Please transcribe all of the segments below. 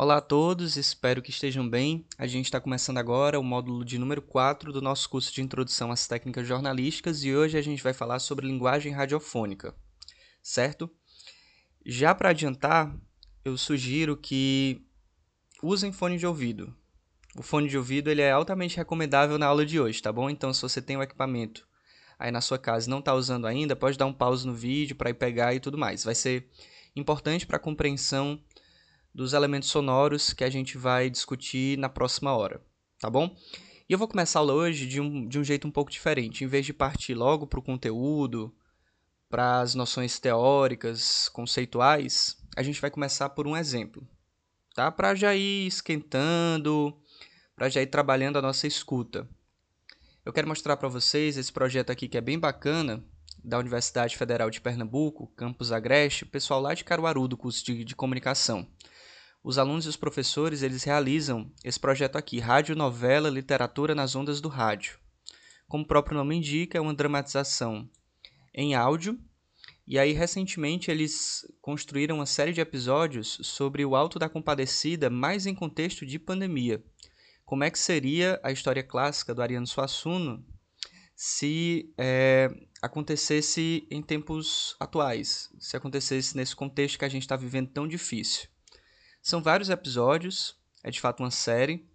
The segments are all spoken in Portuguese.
Olá a todos, espero que estejam bem. A gente está começando agora o módulo de número 4 do nosso curso de Introdução às Técnicas Jornalísticas e hoje a gente vai falar sobre linguagem radiofônica, certo? Já para adiantar, eu sugiro que usem fone de ouvido. O fone de ouvido ele é altamente recomendável na aula de hoje, tá bom? Então, se você tem um equipamento aí na sua casa e não está usando ainda, pode dar um pause no vídeo para ir pegar e tudo mais. Vai ser importante para a compreensão dos elementos sonoros que a gente vai discutir na próxima hora, tá bom? E eu vou começar a aula hoje de um, de um jeito um pouco diferente. Em vez de partir logo para o conteúdo, para as noções teóricas, conceituais, a gente vai começar por um exemplo, tá? Para já ir esquentando, para já ir trabalhando a nossa escuta. Eu quero mostrar para vocês esse projeto aqui que é bem bacana, da Universidade Federal de Pernambuco, campus Agreste, pessoal lá de Caruaru, do curso de, de comunicação os alunos e os professores eles realizam esse projeto aqui, Rádio Novela Literatura nas Ondas do Rádio. Como o próprio nome indica, é uma dramatização em áudio. E aí, recentemente, eles construíram uma série de episódios sobre o Alto da Compadecida, mais em contexto de pandemia. Como é que seria a história clássica do Ariano Suassuna se é, acontecesse em tempos atuais, se acontecesse nesse contexto que a gente está vivendo tão difícil. São vários episódios, é de fato uma série.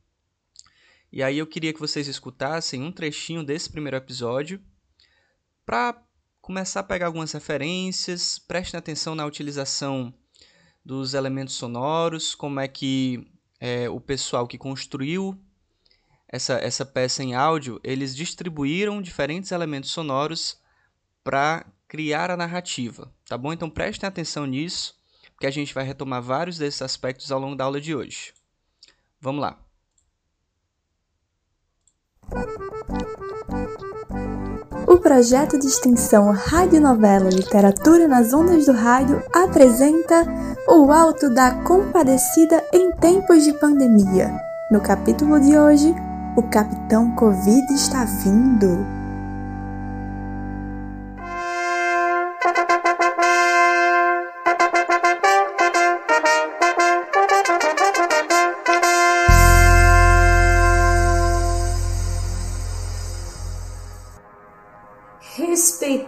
E aí eu queria que vocês escutassem um trechinho desse primeiro episódio para começar a pegar algumas referências, prestem atenção na utilização dos elementos sonoros, como é que é, o pessoal que construiu essa, essa peça em áudio, eles distribuíram diferentes elementos sonoros para criar a narrativa, tá bom? Então prestem atenção nisso que a gente vai retomar vários desses aspectos ao longo da aula de hoje. Vamos lá. O projeto de extensão Radionovela Literatura nas Ondas do Rádio apresenta O Alto da Compadecida em Tempos de Pandemia. No capítulo de hoje, o Capitão Covid está vindo.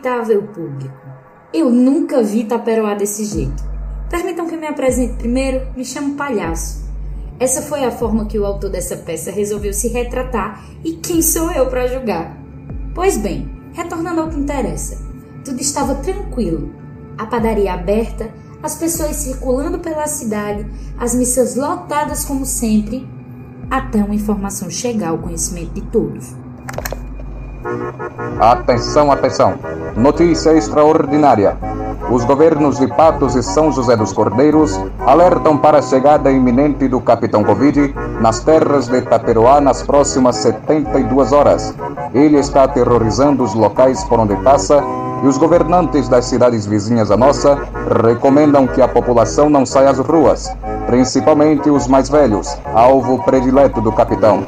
Respeitável público, eu nunca vi taperoá desse jeito. Permitam que me apresente primeiro, me chamo Palhaço. Essa foi a forma que o autor dessa peça resolveu se retratar e quem sou eu para julgar? Pois bem, retornando ao que interessa. Tudo estava tranquilo. A padaria aberta, as pessoas circulando pela cidade, as missas lotadas como sempre, até uma informação chegar ao conhecimento de todos. Atenção, atenção! Notícia extraordinária. Os governos de Patos e São José dos Cordeiros alertam para a chegada iminente do Capitão Covid nas terras de Taperoá nas próximas 72 horas. Ele está aterrorizando os locais por onde passa e os governantes das cidades vizinhas à nossa recomendam que a população não saia às ruas, principalmente os mais velhos, alvo predileto do capitão.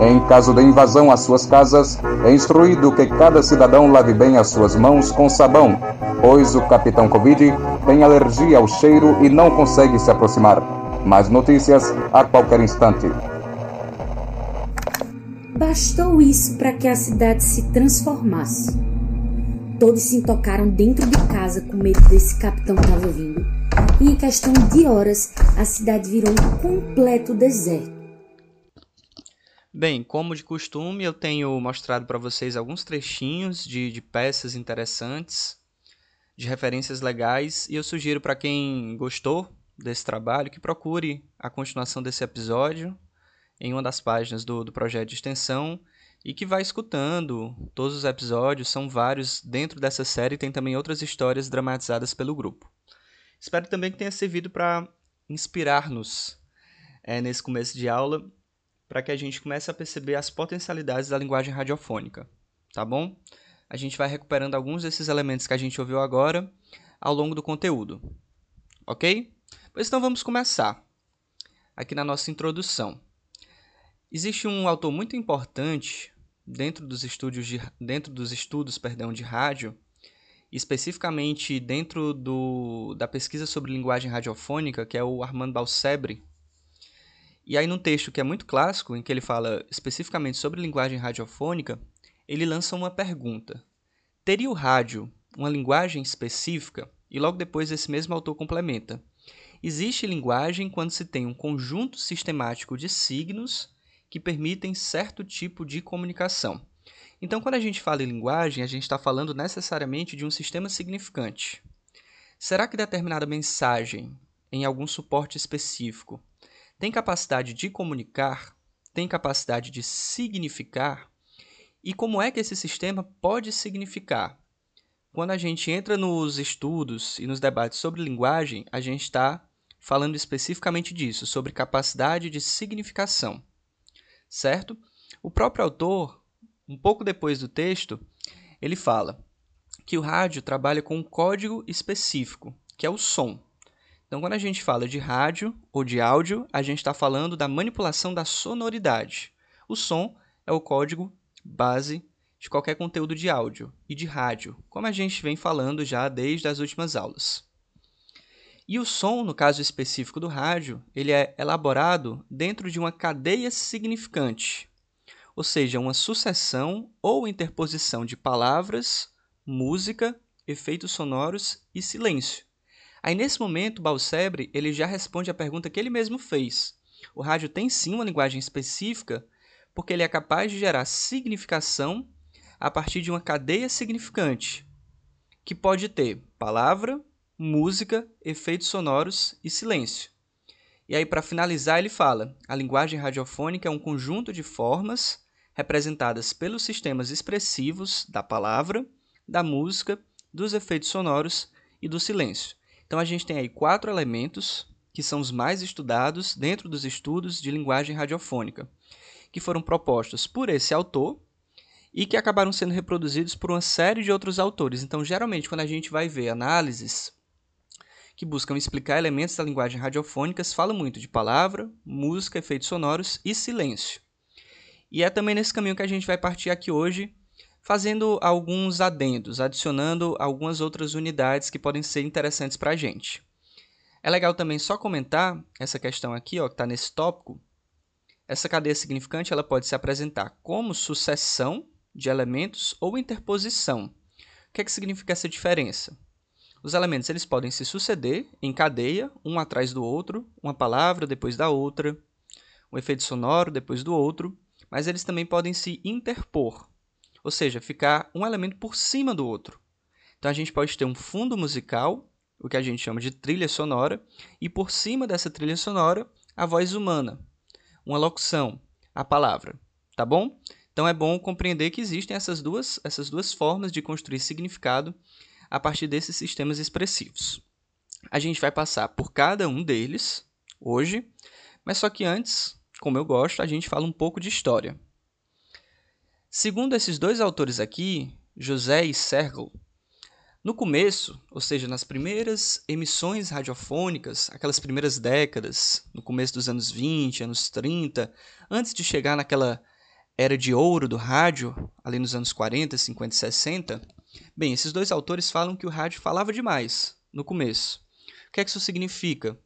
Em caso de invasão às suas casas, é instruído que cada cidadão lave bem as suas mãos com sabão, pois o capitão Covid tem alergia ao cheiro e não consegue se aproximar. Mais notícias a qualquer instante. Bastou isso para que a cidade se transformasse. Todos se intocaram dentro de casa com medo desse capitão que estava vindo. E em questão de horas, a cidade virou um completo deserto. Bem, como de costume, eu tenho mostrado para vocês alguns trechinhos de, de peças interessantes, de referências legais, e eu sugiro para quem gostou desse trabalho que procure a continuação desse episódio em uma das páginas do, do projeto de extensão e que vá escutando todos os episódios, são vários dentro dessa série, tem também outras histórias dramatizadas pelo grupo. Espero também que tenha servido para inspirar-nos é, nesse começo de aula para que a gente comece a perceber as potencialidades da linguagem radiofônica, tá bom? A gente vai recuperando alguns desses elementos que a gente ouviu agora ao longo do conteúdo, ok? Pois então vamos começar aqui na nossa introdução. Existe um autor muito importante dentro dos estudos de, dentro dos estudos, perdão, de rádio, especificamente dentro do, da pesquisa sobre linguagem radiofônica, que é o Armando Balsebre, E aí, num texto que é muito clássico, em que ele fala especificamente sobre linguagem radiofônica, ele lança uma pergunta: Teria o rádio uma linguagem específica? E logo depois esse mesmo autor complementa: Existe linguagem quando se tem um conjunto sistemático de signos que permitem certo tipo de comunicação. Então, quando a gente fala em linguagem, a gente está falando necessariamente de um sistema significante. Será que determinada mensagem, em algum suporte específico, tem capacidade de comunicar? Tem capacidade de significar? E como é que esse sistema pode significar? Quando a gente entra nos estudos e nos debates sobre linguagem, a gente está falando especificamente disso, sobre capacidade de significação. Certo? O próprio autor, um pouco depois do texto, ele fala que o rádio trabalha com um código específico, que é o som. Então, quando a gente fala de rádio ou de áudio, a gente está falando da manipulação da sonoridade. O som é o código base de qualquer conteúdo de áudio e de rádio, como a gente vem falando já desde as últimas aulas. E o som, no caso específico do rádio, ele é elaborado dentro de uma cadeia significante, ou seja, uma sucessão ou interposição de palavras, música, efeitos sonoros e silêncio. Aí nesse momento, Balsebre ele já responde a pergunta que ele mesmo fez. O rádio tem sim uma linguagem específica, porque ele é capaz de gerar significação a partir de uma cadeia significante, que pode ter palavra, música, efeitos sonoros e silêncio. E aí, para finalizar, ele fala: a linguagem radiofônica é um conjunto de formas representadas pelos sistemas expressivos da palavra, da música, dos efeitos sonoros e do silêncio. Então, a gente tem aí quatro elementos que são os mais estudados dentro dos estudos de linguagem radiofônica que foram propostos por esse autor e que acabaram sendo reproduzidos por uma série de outros autores. Então, geralmente, quando a gente vai ver análises que buscam explicar elementos da linguagem radiofônica, fala muito de palavra, música, efeitos sonoros e silêncio. E é também nesse caminho que a gente vai partir aqui hoje, fazendo alguns adendos, adicionando algumas outras unidades que podem ser interessantes para a gente. É legal também só comentar essa questão aqui, ó, que está nesse tópico, essa cadeia significante ela pode se apresentar como sucessão de elementos ou interposição. O que, é que significa essa diferença? Os elementos eles podem se suceder em cadeia, um atrás do outro, uma palavra depois da outra, um efeito sonoro depois do outro, mas eles também podem se interpor, ou seja, ficar um elemento por cima do outro. Então a gente pode ter um fundo musical, o que a gente chama de trilha sonora, e por cima dessa trilha sonora, a voz humana, uma locução, a palavra, tá bom? Então é bom compreender que existem essas duas, essas duas formas de construir significado a partir desses sistemas expressivos. A gente vai passar por cada um deles hoje, mas só que antes, como eu gosto, a gente fala um pouco de história. Segundo esses dois autores aqui, José e Sergel, no começo, ou seja, nas primeiras emissões radiofônicas, aquelas primeiras décadas, no começo dos anos 20, anos 30, antes de chegar naquela era de ouro do rádio, ali nos anos 40, 50 e 60, bem, esses dois autores falam que o rádio falava demais no começo. O que é que isso significa?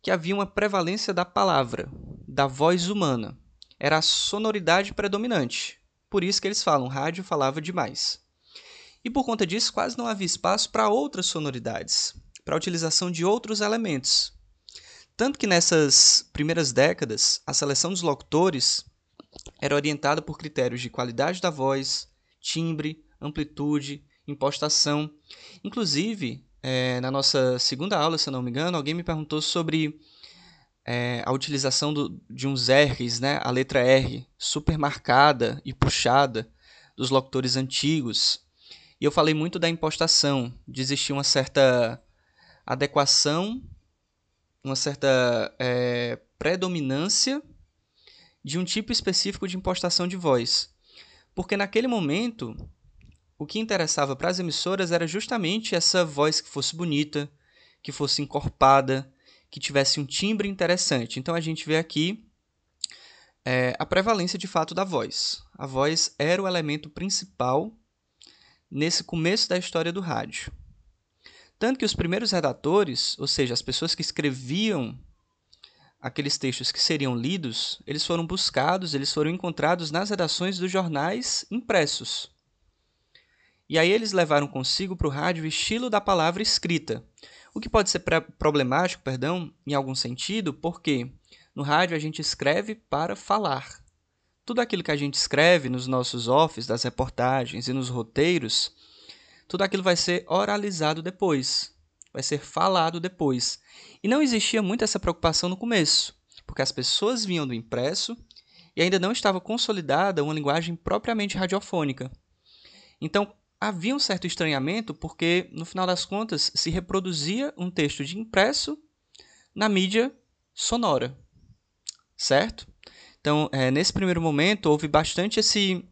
Que havia uma prevalência da palavra, da voz humana. Era a sonoridade predominante. Por isso que eles falam, rádio falava demais. E por conta disso, quase não havia espaço para outras sonoridades, para a utilização de outros elementos. Tanto que nessas primeiras décadas, a seleção dos locutores era orientada por critérios de qualidade da voz, timbre, amplitude, impostação. Inclusive, é, na nossa segunda aula, se não me engano, alguém me perguntou sobre é, a utilização do, de uns R's, né, a letra R, super marcada e puxada dos locutores antigos. E eu falei muito da impostação, de existir uma certa adequação, uma certa é, predominância de um tipo específico de impostação de voz. Porque naquele momento, o que interessava para as emissoras era justamente essa voz que fosse bonita, que fosse encorpada, que tivesse um timbre interessante. Então a gente vê aqui é, a prevalência de fato da voz. A voz era o elemento principal nesse começo da história do rádio. Tanto que os primeiros redatores, ou seja, as pessoas que escreviam aqueles textos que seriam lidos, eles foram buscados, eles foram encontrados nas redações dos jornais impressos. E aí eles levaram consigo para o rádio o estilo da palavra escrita, o que pode ser problemático, perdão, em algum sentido, porque no rádio a gente escreve para falar. Tudo aquilo que a gente escreve nos nossos offs, das reportagens e nos roteiros, tudo aquilo vai ser oralizado depois, vai ser falado depois. E não existia muito essa preocupação no começo, porque as pessoas vinham do impresso e ainda não estava consolidada uma linguagem propriamente radiofônica. Então, havia um certo estranhamento porque, no final das contas, se reproduzia um texto de impresso na mídia sonora certo? Então, é, nesse primeiro momento, houve bastante esse,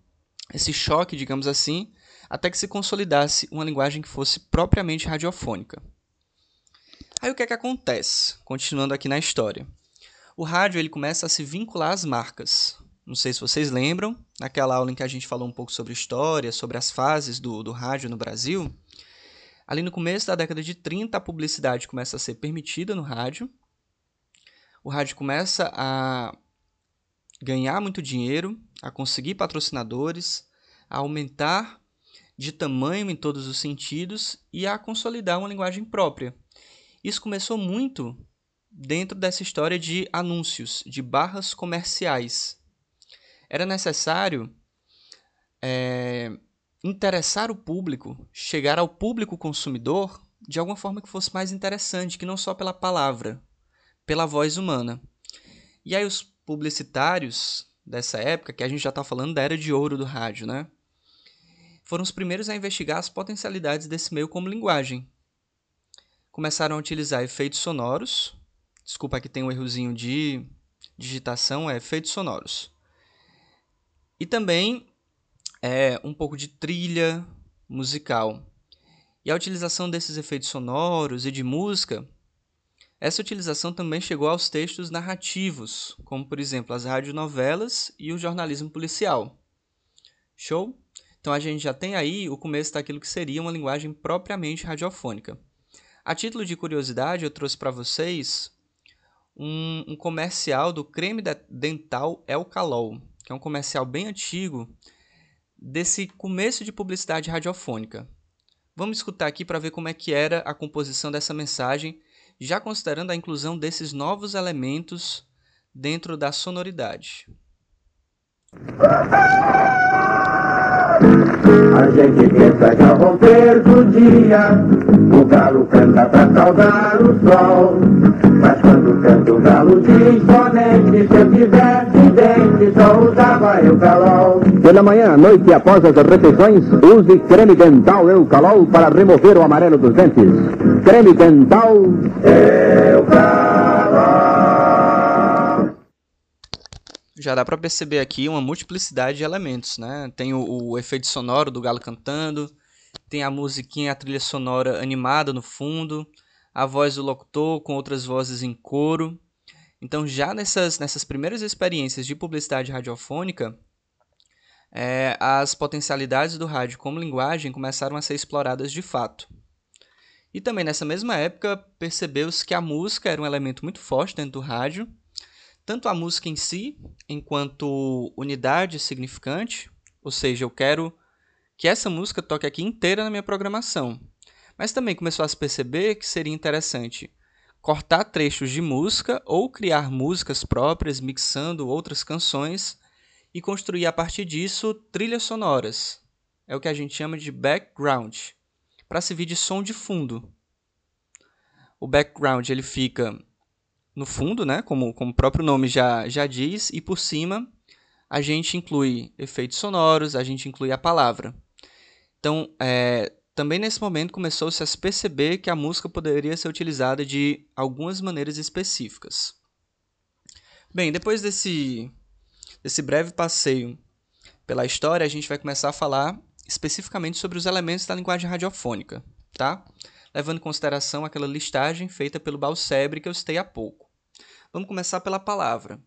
esse choque, digamos assim, até que se consolidasse uma linguagem que fosse propriamente radiofônica. Aí o que é que acontece? Continuando aqui na história. O rádio ele começa a se vincular às marcas. Não sei se vocês lembram, naquela aula em que a gente falou um pouco sobre história, sobre as fases do, do rádio no Brasil. Ali no começo da década de 30, a publicidade começa a ser permitida no rádio, o rádio começa a ganhar muito dinheiro, a conseguir patrocinadores, a aumentar de tamanho em todos os sentidos e a consolidar uma linguagem própria. Isso começou muito dentro dessa história de anúncios, de barras comerciais. Era necessário é, interessar o público, chegar ao público consumidor de alguma forma que fosse mais interessante, que não só pela palavra, pela voz humana. E aí os publicitários dessa época, que a gente já está falando da era de ouro do rádio, né? Foram os primeiros a investigar as potencialidades desse meio como linguagem. Começaram a utilizar efeitos sonoros. Desculpa, aqui tem um errozinho de digitação, é efeitos sonoros. E também é, um pouco de trilha musical. E a utilização desses efeitos sonoros e de música essa utilização também chegou aos textos narrativos, como por exemplo as radionovelas e o jornalismo policial. Show? Então a gente já tem aí o começo daquilo que seria uma linguagem propriamente radiofônica. A título de curiosidade, eu trouxe para vocês um, um, comercial do creme dental El Calol, que é um comercial bem antigo desse começo de publicidade radiofônica. Vamos escutar aqui para ver como é que era a composição dessa mensagem já considerando a inclusão desses novos elementos dentro da sonoridade. A gente pensa que ao romper do dia O galo canta pra saudar o sol. Mas quando canta o galo diz somente Se eu tivesse dente só usava eucalol Pela manhã, noite e após as refeições Use creme dental eucalol para remover o amarelo dos dentes. Creme dental. Eucalol já dá para perceber aqui uma multiplicidade de elementos, né? Tem o, o, efeito sonoro do galo cantando, tem a musiquinha, a trilha sonora animada no fundo, a voz do locutor com outras vozes em coro. Então, já nessas, nessas primeiras experiências de publicidade radiofônica, é, as potencialidades do rádio como linguagem começaram a ser exploradas de fato. E também nessa mesma época percebeu-se que a música era um elemento muito forte dentro do rádio, tanto a música em si, enquanto unidade significante, ou seja, eu quero que essa música toque aqui inteira na minha programação. Mas também começou a se perceber que seria interessante cortar trechos de música ou criar músicas próprias mixando outras canções e construir a partir disso trilhas sonoras. É o que a gente chama de background, para servir de som de fundo. O background ele fica no fundo, né, como, como o próprio nome já, já diz, e por cima a gente inclui efeitos sonoros, a gente inclui a palavra. Então, é, também nesse momento começou-se a se perceber que a música poderia ser utilizada de algumas maneiras específicas. Bem, depois desse, desse breve passeio pela história, a gente vai começar a falar especificamente sobre os elementos da linguagem radiofônica, tá? levando em consideração aquela listagem feita pelo Balsebre que eu citei há pouco. Vamos começar pela palavra.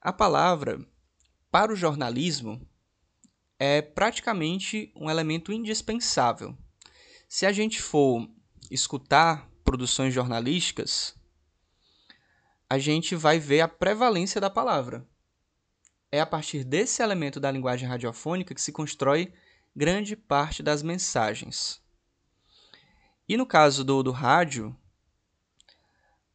A palavra, para o jornalismo, é praticamente um elemento indispensável. Se a gente for escutar produções jornalísticas, a gente vai ver a prevalência da palavra. É a partir desse elemento da linguagem radiofônica que se constrói grande parte das mensagens. E no caso do, do rádio,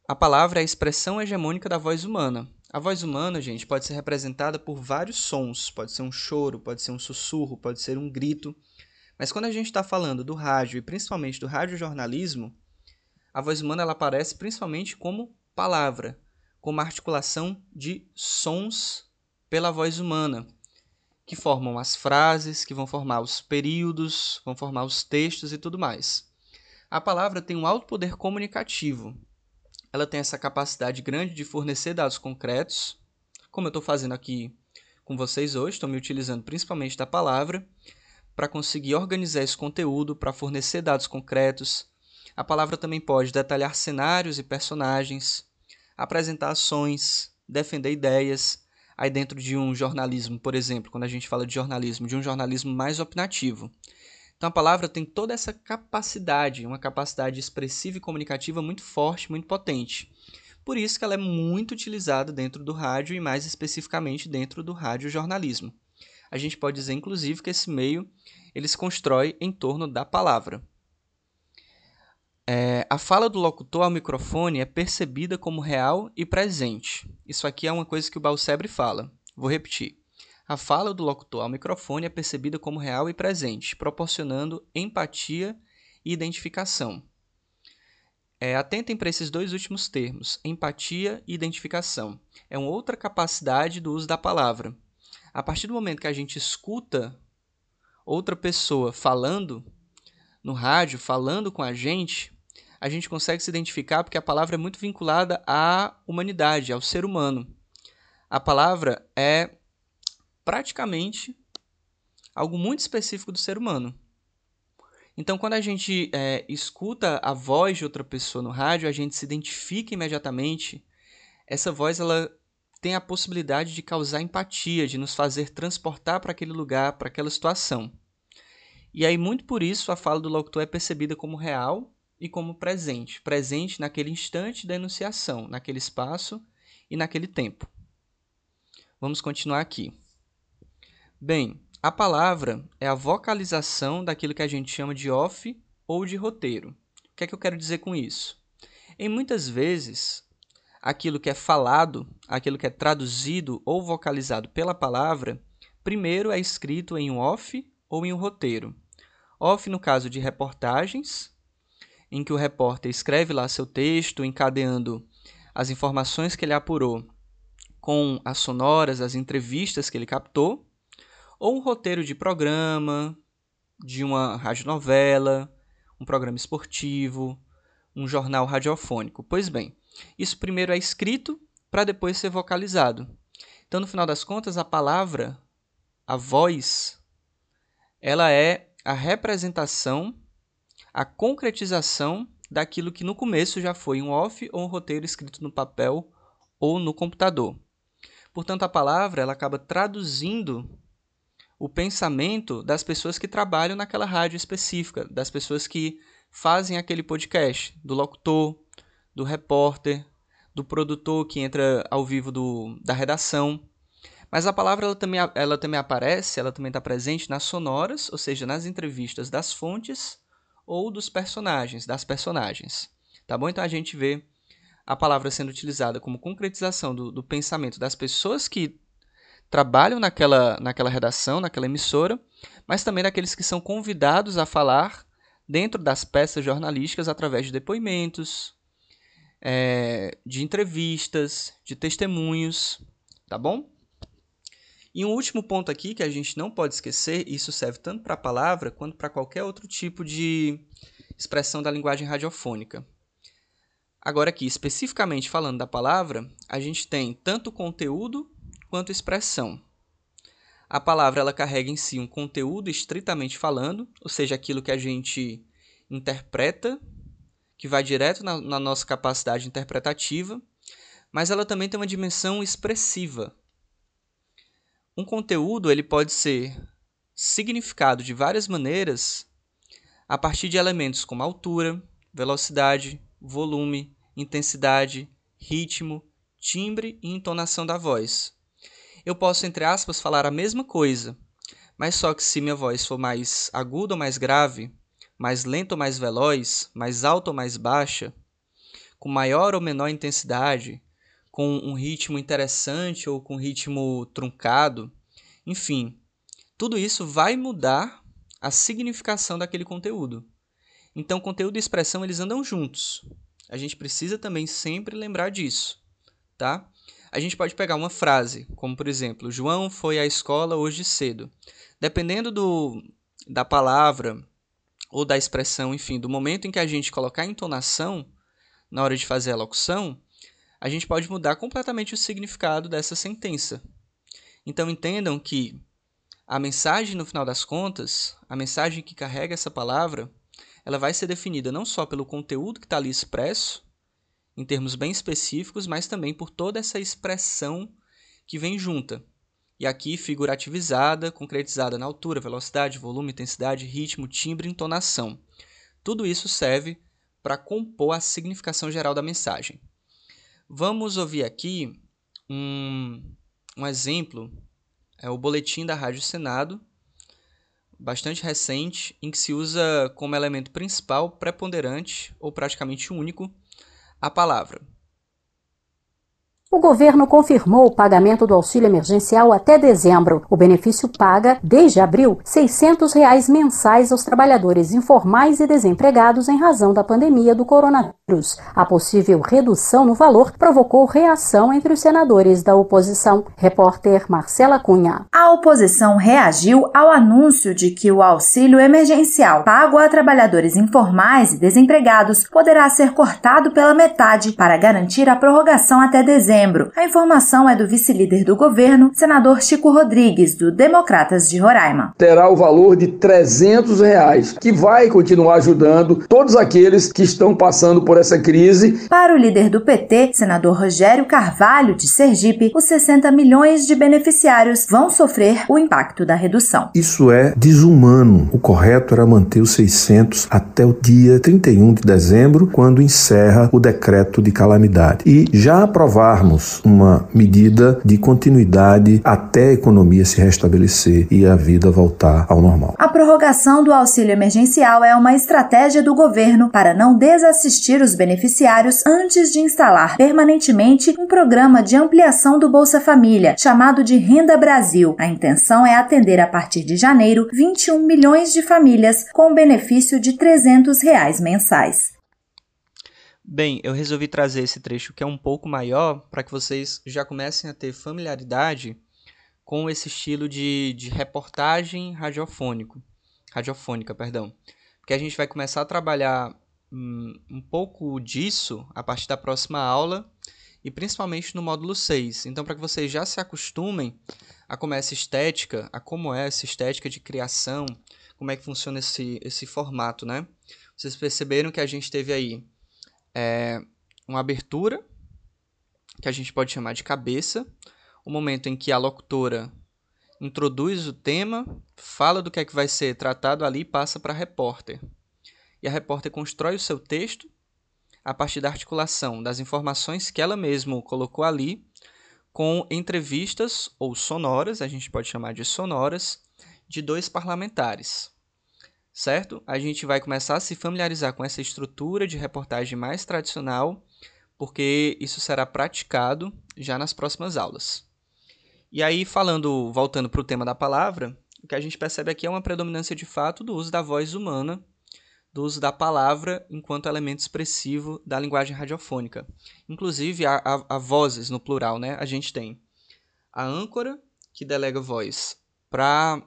a palavra é a expressão hegemônica da voz humana. A voz humana, gente, pode ser representada por vários sons. Pode ser um choro, pode ser um sussurro, pode ser um grito. Mas quando a gente está falando do rádio e principalmente do radiojornalismo, a voz humana ela aparece principalmente como palavra, como articulação de sons pela voz humana, que formam as frases, que vão formar os períodos, vão formar os textos e tudo mais. A palavra tem um alto poder comunicativo. Ela tem essa capacidade grande de fornecer dados concretos, como eu estou fazendo aqui com vocês hoje, estou me utilizando principalmente da palavra para conseguir organizar esse conteúdo, para fornecer dados concretos. A palavra também pode detalhar cenários e personagens, apresentar ações, defender ideias. Aí, dentro de um jornalismo, por exemplo, quando a gente fala de jornalismo, de um jornalismo mais opinativo. Então, a palavra tem toda essa capacidade, uma capacidade expressiva e comunicativa muito forte, muito potente. Por isso que ela é muito utilizada dentro do rádio e mais especificamente dentro do radiojornalismo. A gente pode dizer, inclusive, que esse meio ele se constrói em torno da palavra. É, a fala do locutor ao microfone é percebida como real e presente. Isso aqui é uma coisa que o Balsebre fala. Vou repetir. A fala do locutor ao microfone é percebida como real e presente, proporcionando empatia e identificação. É, atentem para esses dois últimos termos, empatia e identificação. É uma outra capacidade do uso da palavra. A partir do momento que a gente escuta outra pessoa falando no rádio, falando com a gente, a gente consegue se identificar porque a palavra é muito vinculada à humanidade, ao ser humano. A palavra é praticamente algo muito específico do ser humano. Então, quando a gente é, escuta a voz de outra pessoa no rádio, a gente se identifica imediatamente. Essa voz ela tem a possibilidade de causar empatia, de nos fazer transportar para aquele lugar, para aquela situação. E aí, muito por isso, a fala do locutor é percebida como real e como presente, presente naquele instante da enunciação, naquele espaço e naquele tempo. Vamos continuar aqui. Bem, a palavra é a vocalização daquilo que a gente chama de off ou de roteiro. O que é que eu quero dizer com isso? Em muitas vezes, aquilo que é falado, aquilo que é traduzido ou vocalizado pela palavra, primeiro é escrito em um off ou em um roteiro. Off no caso de reportagens, em que o repórter escreve lá seu texto, encadeando as informações que ele apurou com as sonoras, as entrevistas que ele captou, ou um roteiro de programa, de uma radionovela, um programa esportivo, um jornal radiofônico. Pois bem, isso primeiro é escrito para depois ser vocalizado. Então, no final das contas, a palavra, a voz, ela é a representação a concretização daquilo que no começo já foi um off ou um roteiro escrito no papel ou no computador. Portanto, a palavra ela acaba traduzindo o pensamento das pessoas que trabalham naquela rádio específica, das pessoas que fazem aquele podcast, do locutor, do repórter, do produtor que entra ao vivo do, da redação. Mas a palavra ela também, ela também aparece, ela também está presente nas sonoras, ou seja, nas entrevistas das fontes ou dos personagens, das personagens. Tá bom? Então a gente vê a palavra sendo utilizada como concretização do, do pensamento das pessoas que trabalham naquela, naquela redação, naquela emissora, mas também daqueles que são convidados a falar dentro das peças jornalísticas através de depoimentos, é, de entrevistas, de testemunhos, tá bom? E um último ponto aqui que a gente não pode esquecer, isso serve tanto para a palavra quanto para qualquer outro tipo de expressão da linguagem radiofônica. Agora aqui, especificamente falando da palavra, a gente tem tanto conteúdo quanto expressão. A palavra ela carrega em si um conteúdo estritamente falando, ou seja, aquilo que a gente interpreta, que vai direto na, na nossa capacidade interpretativa, mas ela também tem uma dimensão expressiva, um conteúdo ele pode ser significado de várias maneiras a partir de elementos como altura, velocidade, volume, intensidade, ritmo, timbre e entonação da voz. Eu posso, entre aspas, falar a mesma coisa, mas só que se minha voz for mais aguda ou mais grave, mais lenta ou mais veloz, mais alta ou mais baixa, com maior ou menor intensidade, com um ritmo interessante ou com um ritmo truncado, enfim, tudo isso vai mudar a significação daquele conteúdo. Então, conteúdo e expressão eles andam juntos. A gente precisa também sempre lembrar disso, tá? A gente pode pegar uma frase, como por exemplo, João foi à escola hoje cedo. Dependendo do, da palavra ou da expressão, enfim, do momento em que a gente colocar a entonação na hora de fazer a locução, a gente pode mudar completamente o significado dessa sentença. Então entendam que a mensagem, no final das contas, a mensagem que carrega essa palavra, ela vai ser definida não só pelo conteúdo que está ali expresso, em termos bem específicos, mas também por toda essa expressão que vem junta. E aqui figurativizada, concretizada na altura, velocidade, volume, intensidade, ritmo, timbre entonação. Tudo isso serve para compor a significação geral da mensagem. Vamos ouvir aqui um, um exemplo, é o boletim da Rádio Senado, bastante recente, em que se usa como elemento principal, preponderante ou praticamente único a palavra. O governo confirmou o pagamento do auxílio emergencial até dezembro. O benefício paga, desde abril, 600 reais mensais aos trabalhadores informais e desempregados em razão da pandemia do coronavírus. A possível redução no valor provocou reação entre os senadores da oposição. Repórter Marcela Cunha. A oposição reagiu ao anúncio de que o auxílio emergencial pago a trabalhadores informais e desempregados poderá ser cortado pela metade para garantir a prorrogação até dezembro dezembro. A informação é do vice-líder do governo, senador Chico Rodrigues, do Democratas de Roraima. Terá o valor de 300 reais, que vai continuar ajudando todos aqueles que estão passando por essa crise. Para o líder do PT, senador Rogério Carvalho, de Sergipe, os 60 milhões de beneficiários vão sofrer o impacto da redução. Isso é desumano. O correto era manter os 600 até o dia 31 de dezembro, quando encerra o decreto de calamidade. E já aprovarmos uma medida de continuidade até a economia se restabelecer e a vida voltar ao normal. A prorrogação do auxílio emergencial é uma estratégia do governo para não desassistir os beneficiários antes de instalar permanentemente um programa de ampliação do Bolsa Família, chamado de Renda Brasil. A intenção é atender a partir de janeiro 21 milhões de famílias com benefício de 300 reais mensais. Bem, eu resolvi trazer esse trecho que é um pouco maior para que vocês já comecem a ter familiaridade com esse estilo de, de reportagem radiofônico, radiofônica, perdão. Porque a gente vai começar a trabalhar hum, um pouco disso a partir da próxima aula e principalmente no módulo 6. Então, para que vocês já se acostumem a como é essa estética, a como é essa estética de criação, como é que funciona esse, esse formato, né? Vocês perceberam que a gente teve aí é uma abertura, que a gente pode chamar de cabeça, o momento em que a locutora introduz o tema, fala do que é que vai ser tratado ali e passa para a repórter. E a repórter constrói o seu texto a partir da articulação das informações que ela mesma colocou ali, com entrevistas ou sonoras, a gente pode chamar de sonoras, de dois parlamentares certo? A gente vai começar a se familiarizar com essa estrutura de reportagem mais tradicional, porque isso será praticado já nas próximas aulas. E aí, falando, voltando para o tema da palavra, o que a gente percebe aqui é uma predominância de fato do uso da voz humana, do uso da palavra enquanto elemento expressivo da linguagem radiofônica. Inclusive, há, há, há vozes no plural, né? A gente tem a âncora, que delega voz para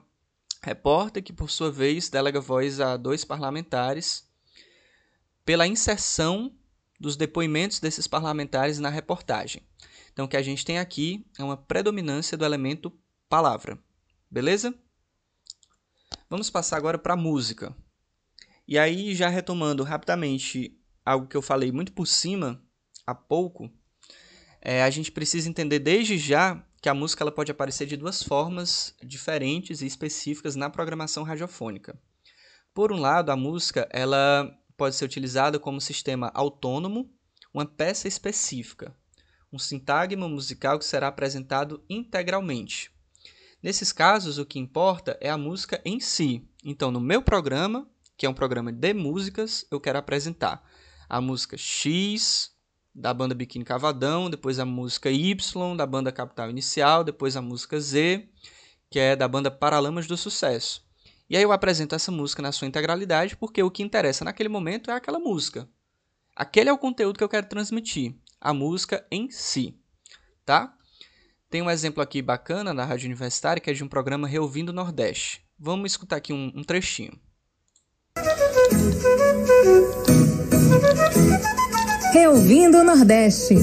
repórter que, por sua vez, delega voz a dois parlamentares pela inserção dos depoimentos desses parlamentares na reportagem. Então, o que a gente tem aqui é uma predominância do elemento palavra. Beleza? Vamos passar agora para a música. E aí, já retomando rapidamente algo que eu falei muito por cima há pouco, é, a gente precisa entender desde já que a música ela pode aparecer de duas formas diferentes e específicas na programação radiofônica. Por um lado, a música ela pode ser utilizada como sistema autônomo, uma peça específica, um sintagma musical que será apresentado integralmente. Nesses casos, o que importa é a música em si. Então, no meu programa, que é um programa de músicas, eu quero apresentar a música X da banda Biquíni Cavadão, depois a música Y da banda Capital Inicial, depois a música Z, que é da banda Paralamas do Sucesso. E aí eu apresento essa música na sua integralidade, porque o que interessa naquele momento é aquela música. Aquele é o conteúdo que eu quero transmitir, a música em si, tá? Tem um exemplo aqui bacana na Rádio Universitária, que é de um programa Reouvindo Nordeste. Vamos escutar aqui um, um trechinho. Reouvindo Nordeste.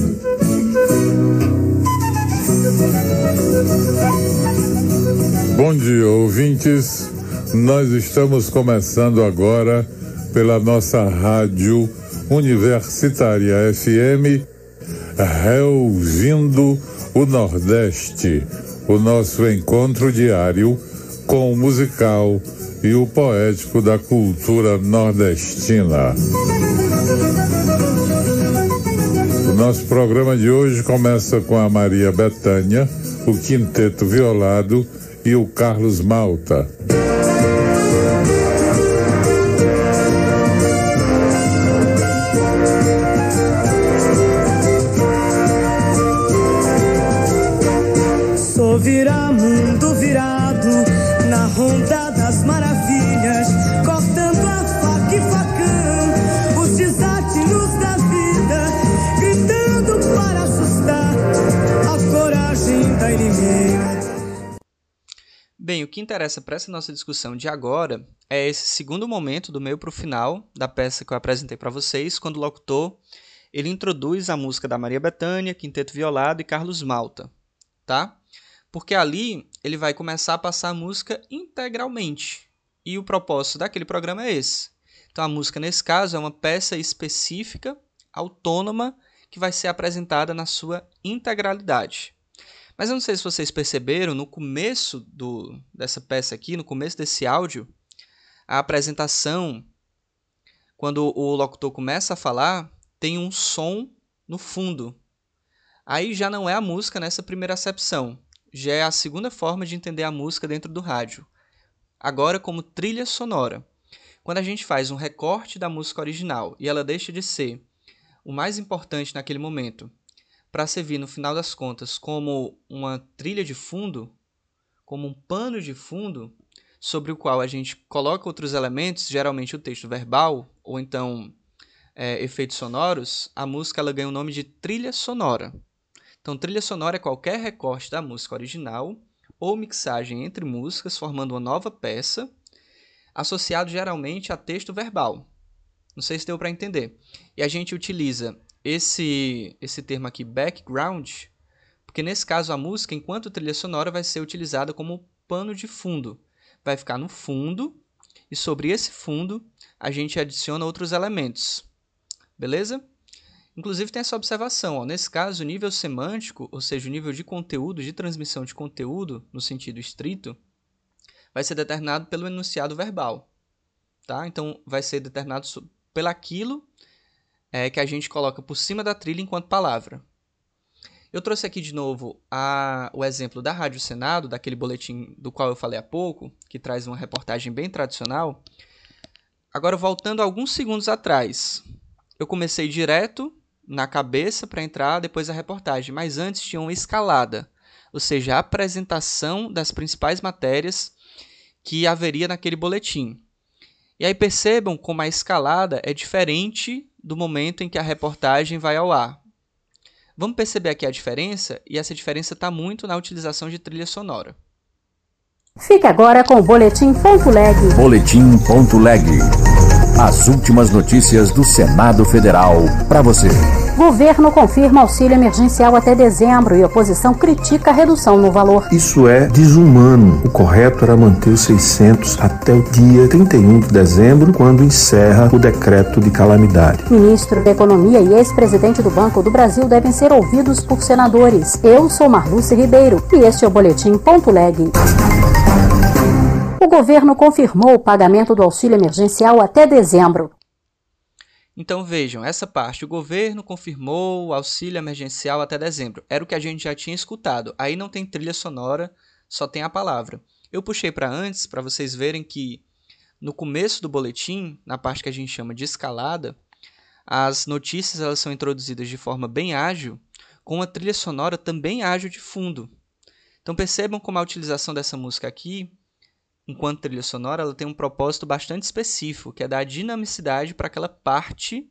Bom dia, ouvintes. Nós estamos começando agora pela nossa rádio Universitária FM, Reouvindo o Nordeste, o nosso encontro diário com o musical e o poético da cultura nordestina. Nosso programa de hoje começa com a Maria Betânia, o Quinteto Violado e o Carlos Malta. O que interessa para essa nossa discussão de agora é esse segundo momento do meio para o final da peça que eu apresentei para vocês, quando o locutor ele introduz a música da Maria Bethânia, Quinteto Violado e Carlos Malta, tá? Porque ali ele vai começar a passar a música integralmente. E o propósito daquele programa é esse. Então a música nesse caso é uma peça específica, autônoma, que vai ser apresentada na sua integralidade. Mas eu não sei se vocês perceberam, no começo do, dessa peça aqui, no começo desse áudio, a apresentação, quando o locutor começa a falar, tem um som no fundo. Aí já não é a música nessa primeira acepção, já é a segunda forma de entender a música dentro do rádio. Agora como trilha sonora. Quando a gente faz um recorte da música original e ela deixa de ser o mais importante naquele momento para servir, no final das contas, como uma trilha de fundo, como um pano de fundo, sobre o qual a gente coloca outros elementos, geralmente o texto verbal, ou então é, efeitos sonoros, a música ela ganha o nome de trilha sonora. Então, trilha sonora é qualquer recorte da música original ou mixagem entre músicas, formando uma nova peça, associado geralmente a texto verbal. Não sei se deu para entender. E a gente utiliza esse, esse termo aqui, background, porque nesse caso a música, enquanto trilha sonora, vai ser utilizada como pano de fundo. Vai ficar no fundo e sobre esse fundo a gente adiciona outros elementos. Beleza? Inclusive tem essa observação, ó, nesse caso o nível semântico, ou seja, o nível de conteúdo, de transmissão de conteúdo, no sentido estrito, vai ser determinado pelo enunciado verbal. Tá? Então vai ser determinado pelaquilo é, que a gente coloca por cima da trilha enquanto palavra. Eu trouxe aqui de novo a, o exemplo da Rádio Senado, daquele boletim do qual eu falei há pouco, que traz uma reportagem bem tradicional. Agora, voltando alguns segundos atrás, eu comecei direto na cabeça para entrar depois da reportagem, mas antes tinha uma escalada, ou seja, a apresentação das principais matérias que haveria naquele boletim. E aí percebam como a escalada é diferente do momento em que a reportagem vai ao ar. Vamos perceber aqui a diferença, e essa diferença está muito na utilização de trilha sonora. Fique agora com o Boletim Ponto Leg. Boletim Ponto Leg. As últimas notícias do Senado Federal para você. Governo confirma auxílio emergencial até dezembro e oposição critica a redução no valor. Isso é desumano. O correto era manter os 600 até o dia 31 de dezembro, quando encerra o decreto de calamidade. Ministro da Economia e ex-presidente do Banco do Brasil devem ser ouvidos por senadores. Eu sou Marluce Ribeiro e este é o Boletim Ponto Leg. O governo confirmou o pagamento do auxílio emergencial até dezembro. Então vejam, essa parte, o governo confirmou o auxílio emergencial até dezembro. Era o que a gente já tinha escutado. Aí não tem trilha sonora, só tem a palavra. Eu puxei para antes para vocês verem que no começo do boletim, na parte que a gente chama de escalada, as notícias elas são introduzidas de forma bem ágil, com a trilha sonora também ágil de fundo. Então percebam como a utilização dessa música aqui, enquanto trilha sonora, ela tem um propósito bastante específico, que é dar dinamicidade para aquela parte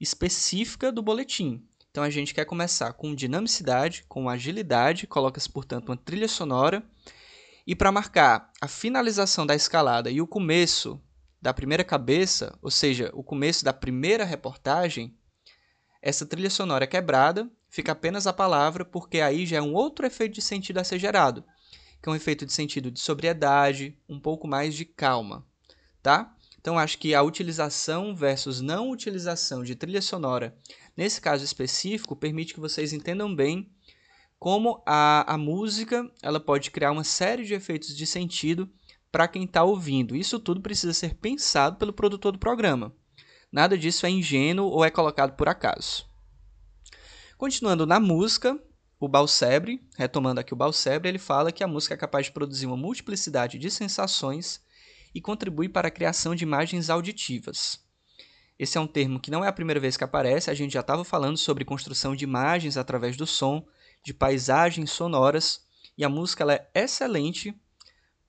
específica do boletim. Então a gente quer começar com dinamicidade, com agilidade, coloca-se, portanto, uma trilha sonora. E para marcar a finalização da escalada e o começo da primeira cabeça, ou seja, o começo da primeira reportagem, essa trilha sonora é quebrada, fica apenas a palavra, porque aí já é um outro efeito de sentido a ser gerado, que é um efeito de sentido de sobriedade, um pouco mais de calma, tá? Então acho que a utilização versus não utilização de trilha sonora, nesse caso específico, permite que vocês entendam bem como a, a música ela pode criar uma série de efeitos de sentido para quem está ouvindo. Isso tudo precisa ser pensado pelo produtor do programa. Nada disso é ingênuo ou é colocado por acaso. Continuando na música, o Balsebre, retomando aqui o Balsebre, ele fala que a música é capaz de produzir uma multiplicidade de sensações e contribui para a criação de imagens auditivas. Esse é um termo que não é a primeira vez que aparece, a gente já estava falando sobre construção de imagens através do som, de paisagens sonoras, e a música é excelente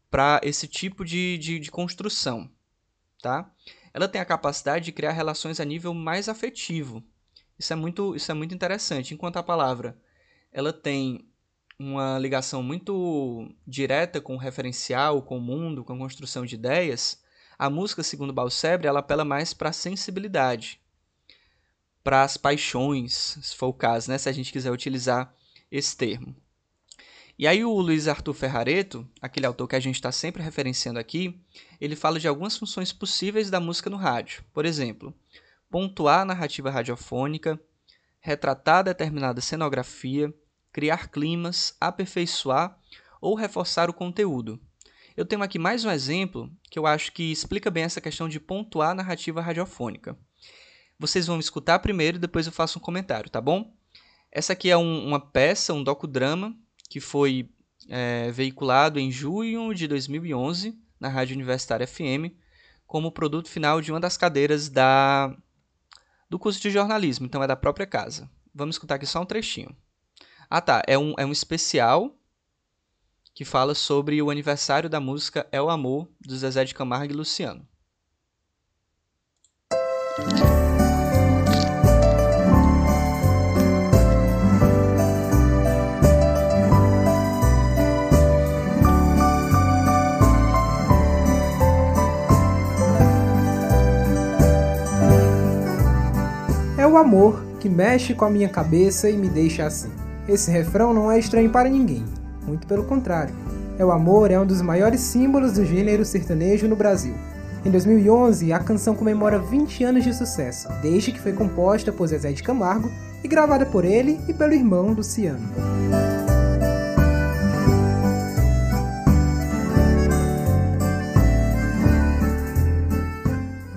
para esse tipo de, de, de construção. Tá? Ela tem a capacidade de criar relações a nível mais afetivo. Isso é muito, isso é muito interessante. Enquanto a palavra ela tem uma ligação muito direta com o referencial, com o mundo, com a construção de ideias, a música, segundo Balsebre, ela apela mais para a sensibilidade, para as paixões, se for o caso, né? se a gente quiser utilizar esse termo. E aí o Luiz Arthur Ferrareto, aquele autor que a gente está sempre referenciando aqui, ele fala de algumas funções possíveis da música no rádio. Por exemplo, pontuar a narrativa radiofônica, retratar determinada cenografia, criar climas, aperfeiçoar ou reforçar o conteúdo. Eu tenho aqui mais um exemplo que eu acho que explica bem essa questão de pontuar a narrativa radiofônica. Vocês vão escutar primeiro e depois eu faço um comentário, tá bom? Essa aqui é um, uma peça, um docudrama, que foi é, veiculado em junho de 2011 na Rádio Universitária FM como produto final de uma das cadeiras da, do curso de jornalismo, então é da própria casa. Vamos escutar aqui só um trechinho. Ah, tá. É um, é um especial que fala sobre o aniversário da música É o Amor, do Zezé de Camargo e Luciano. É o amor que mexe com a minha cabeça e me deixa assim. Esse refrão não é estranho para ninguém, muito pelo contrário. É o amor é um dos maiores símbolos do gênero sertanejo no Brasil. Em 2011, a canção comemora 20 anos de sucesso, desde que foi composta por Zezé de Camargo e gravada por ele e pelo irmão Luciano.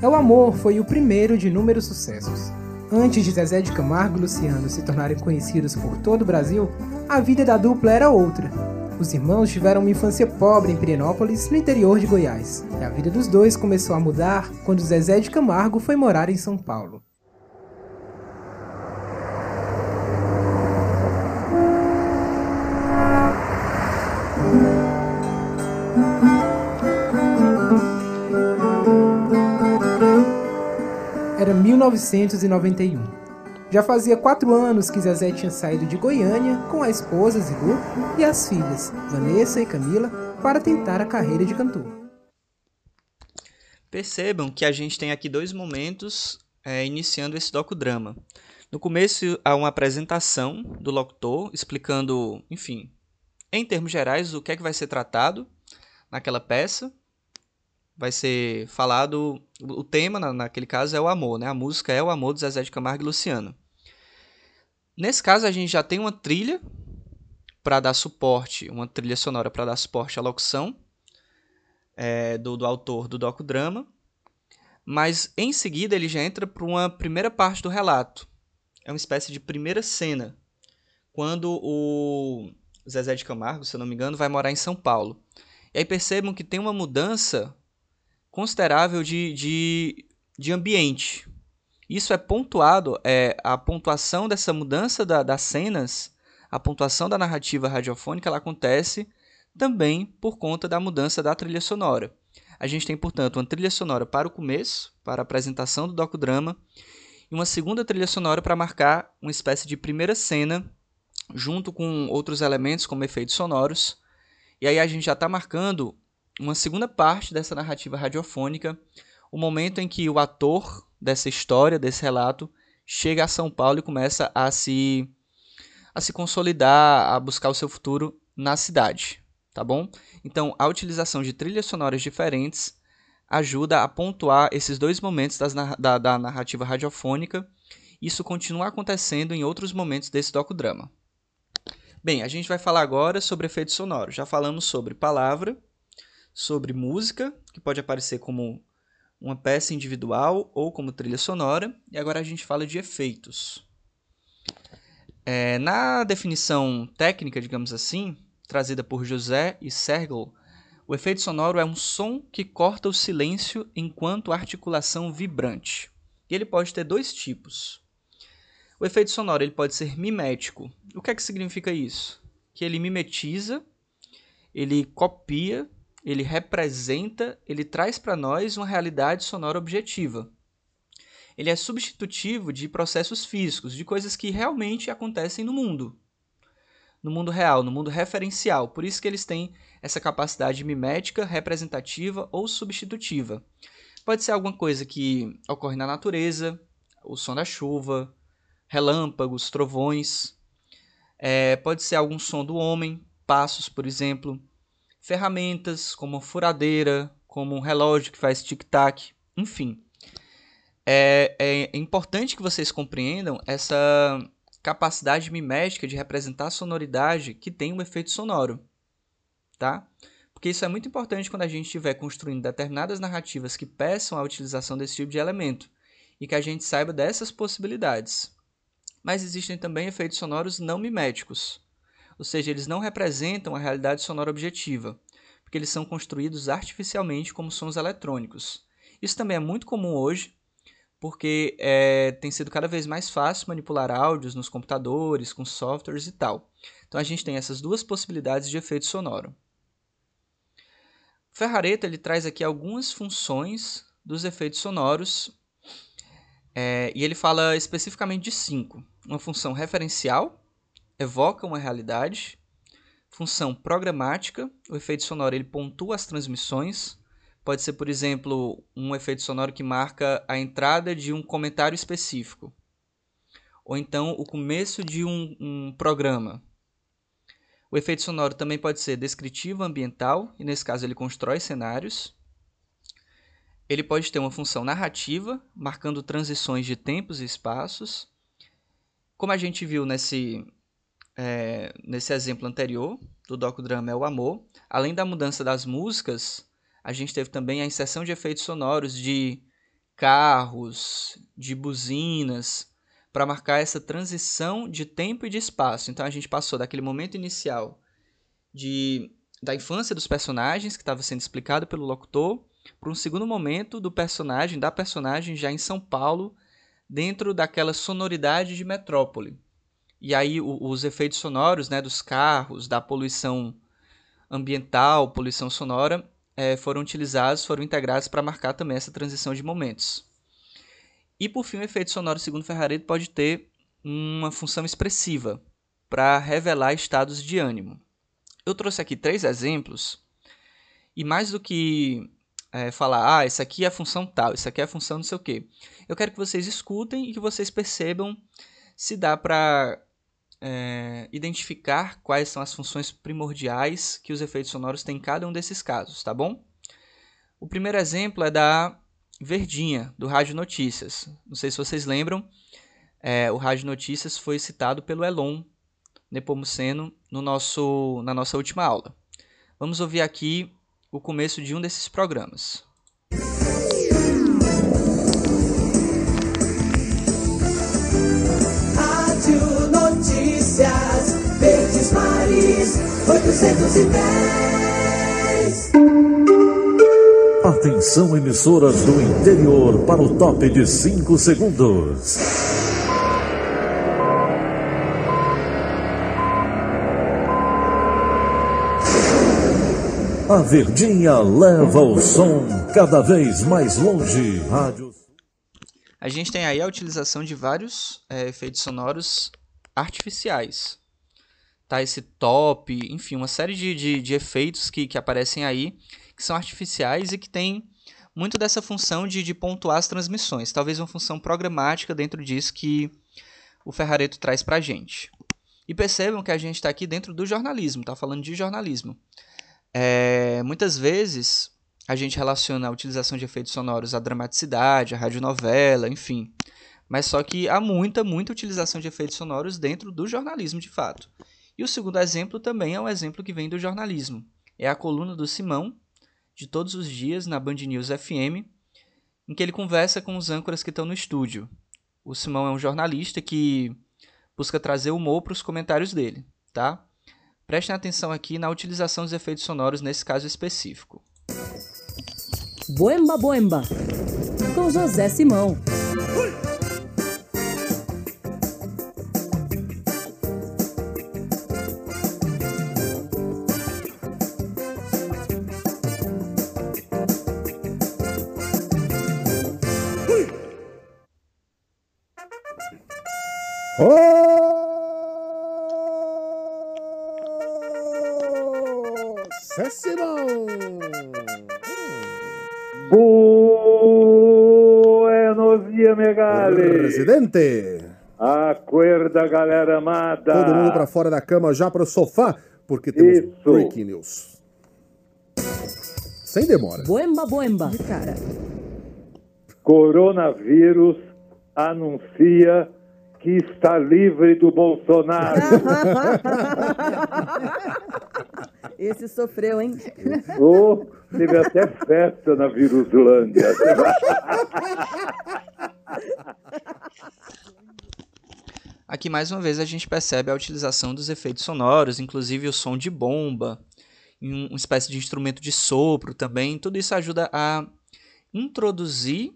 É o Amor foi o primeiro de inúmeros sucessos. Antes de Zezé de Camargo e Luciano se tornarem conhecidos por todo o Brasil, a vida da dupla era outra. Os irmãos tiveram uma infância pobre em Pirenópolis, no interior de Goiás. E a vida dos dois começou a mudar quando Zezé de Camargo foi morar em São Paulo. Era 1991. Já fazia quatro anos que Zezé tinha saído de Goiânia com a esposa Zilu e as filhas, Vanessa e Camila, para tentar a carreira de cantor. Percebam que a gente tem aqui dois momentos é, iniciando esse docudrama. No começo há uma apresentação do locutor explicando, enfim, em termos gerais, o que é que vai ser tratado naquela peça vai ser falado. O tema, naquele caso, é o amor, né? A música é o amor do Zezé de Camargo e Luciano. Nesse caso, a gente já tem uma trilha para dar suporte, uma trilha sonora para dar suporte à locução é, do, do autor do docudrama. mas em seguida ele já entra para uma primeira parte do relato. É uma espécie de primeira cena, quando o Zezé de Camargo, se eu não me engano, vai morar em São Paulo. E aí percebam que tem uma mudança considerável de, de, de ambiente. Isso é pontuado, é, a pontuação dessa mudança da, das cenas, a pontuação da narrativa radiofônica, ela acontece também por conta da mudança da trilha sonora. A gente tem, portanto, uma trilha sonora para o começo, para a apresentação do docudrama, e uma segunda trilha sonora para marcar uma espécie de primeira cena, junto com outros elementos como efeitos sonoros. E aí a gente já está marcando uma segunda parte dessa narrativa radiofônica, o momento em que o ator dessa história, desse relato, chega a São Paulo e começa a se a se consolidar, a buscar o seu futuro na cidade, tá bom? Então, a utilização de trilhas sonoras diferentes ajuda a pontuar esses dois momentos das, da, da narrativa radiofônica. Isso continua acontecendo em outros momentos desse docudrama. Bem, a gente vai falar agora sobre efeitos sonoros. Já falamos sobre palavra, sobre música, que pode aparecer como uma peça individual ou como trilha sonora, e agora a gente fala de efeitos. É, na definição técnica, digamos assim, trazida por José e Sergel, o efeito sonoro é um som que corta o silêncio enquanto articulação vibrante. E ele pode ter dois tipos. O efeito sonoro ele pode ser mimético. O que é que significa isso? Que ele mimetiza, ele copia ele representa, ele traz para nós uma realidade sonora objetiva. Ele é substitutivo de processos físicos, de coisas que realmente acontecem no mundo. No mundo real, no mundo referencial. Por isso que eles têm essa capacidade mimética, representativa ou substitutiva. Pode ser alguma coisa que ocorre na natureza, o som da chuva, relâmpagos, trovões. É, pode ser algum som do homem, passos, por exemplo ferramentas como furadeira, como um relógio que faz tic-tac, enfim. É, é, importante que vocês compreendam essa capacidade mimética de representar a sonoridade que tem um efeito sonoro, tá? Porque isso é muito importante quando a gente estiver construindo determinadas narrativas que peçam a utilização desse tipo de elemento e que a gente saiba dessas possibilidades. Mas existem também efeitos sonoros não miméticos, ou seja, eles não representam a realidade sonora objetiva, porque eles são construídos artificialmente como sons eletrônicos. Isso também é muito comum hoje, porque é, tem sido cada vez mais fácil manipular áudios nos computadores, com softwares e tal. Então a gente tem essas duas possibilidades de efeito sonoro. Ferrareta ele traz aqui algumas funções dos efeitos sonoros é, e ele fala especificamente de cinco: uma função referencial, evoca uma realidade. Função programática, o efeito sonoro ele pontua as transmissões. Pode ser, por exemplo, um efeito sonoro que marca a entrada de um comentário específico. Ou então o começo de um, um programa. O efeito sonoro também pode ser descritivo ambiental, e nesse caso ele constrói cenários. Ele pode ter uma função narrativa, marcando transições de tempos e espaços. Como a gente viu nesse, é, nesse exemplo anterior do docudrama é o amor. Além da mudança das músicas, a gente teve também a inserção de efeitos sonoros de carros, de buzinas, para marcar essa transição de tempo e de espaço. Então a gente passou daquele momento inicial de da infância dos personagens que estava sendo explicado pelo locutor para um segundo momento do personagem, da personagem já em São Paulo, dentro daquela sonoridade de metrópole. E aí o, os efeitos sonoros né, dos carros, da poluição ambiental, poluição sonora, é, foram utilizados, foram integrados para marcar também essa transição de momentos. E por fim, o efeito sonoro, segundo Ferrareto, pode ter uma função expressiva para revelar estados de ânimo. Eu trouxe aqui três exemplos, e mais do que é, falar, ah, isso aqui é a função tal, isso aqui é a função não sei o quê, eu quero que vocês escutem e que vocês percebam se dá para é, identificar quais são as funções primordiais que os efeitos sonoros têm em cada um desses casos, tá bom? O primeiro exemplo é da Verdinha, do Rádio Notícias. Não sei se vocês lembram, é, o Rádio Notícias foi citado pelo Elon Nepomuceno no nosso, na nossa última aula. Vamos ouvir aqui o começo de um desses programas. 810. Atenção, emissoras do interior, para o top de 5 segundos. A Verdinha leva o som cada vez mais longe. Rádio. A gente tem aí a utilização de vários é, efeitos sonoros artificiais. Tá? Esse top, enfim, uma série de, de, de efeitos que, que aparecem aí, que são artificiais e que tem muito dessa função de, de pontuar as transmissões. Talvez uma função programática dentro disso que o Ferrareto traz para a gente. E percebam que a gente está aqui dentro do jornalismo, está falando de jornalismo. É, muitas vezes a gente relaciona a utilização de efeitos sonoros à dramaticidade, à radionovela, enfim. Mas só que há muita, muita utilização de efeitos sonoros dentro do jornalismo de fato. E o segundo exemplo também é um exemplo que vem do jornalismo. É a coluna do Simão, de todos os dias, na Band News FM, em que ele conversa com os âncoras que estão no estúdio. O Simão é um jornalista que busca trazer humor para os comentários dele, tá? Prestem atenção aqui na utilização dos efeitos sonoros nesse caso específico. Boemba Boemba, com José Simão. Zé Simão. Buenos dias, Megali. Presidente. Acorda, galera amada. Todo mundo para fora da cama, já para o sofá, porque temos Isso. breaking news. Sem demora. Boemba Boemba. Cara. Coronavírus anuncia que está livre do Bolsonaro. Esse sofreu, hein? Oh, teve até festa na Viruslândia. Aqui mais uma vez a gente percebe a utilização dos efeitos sonoros, inclusive o som de bomba, um- uma espécie de instrumento de sopro também. Tudo isso ajuda a introduzir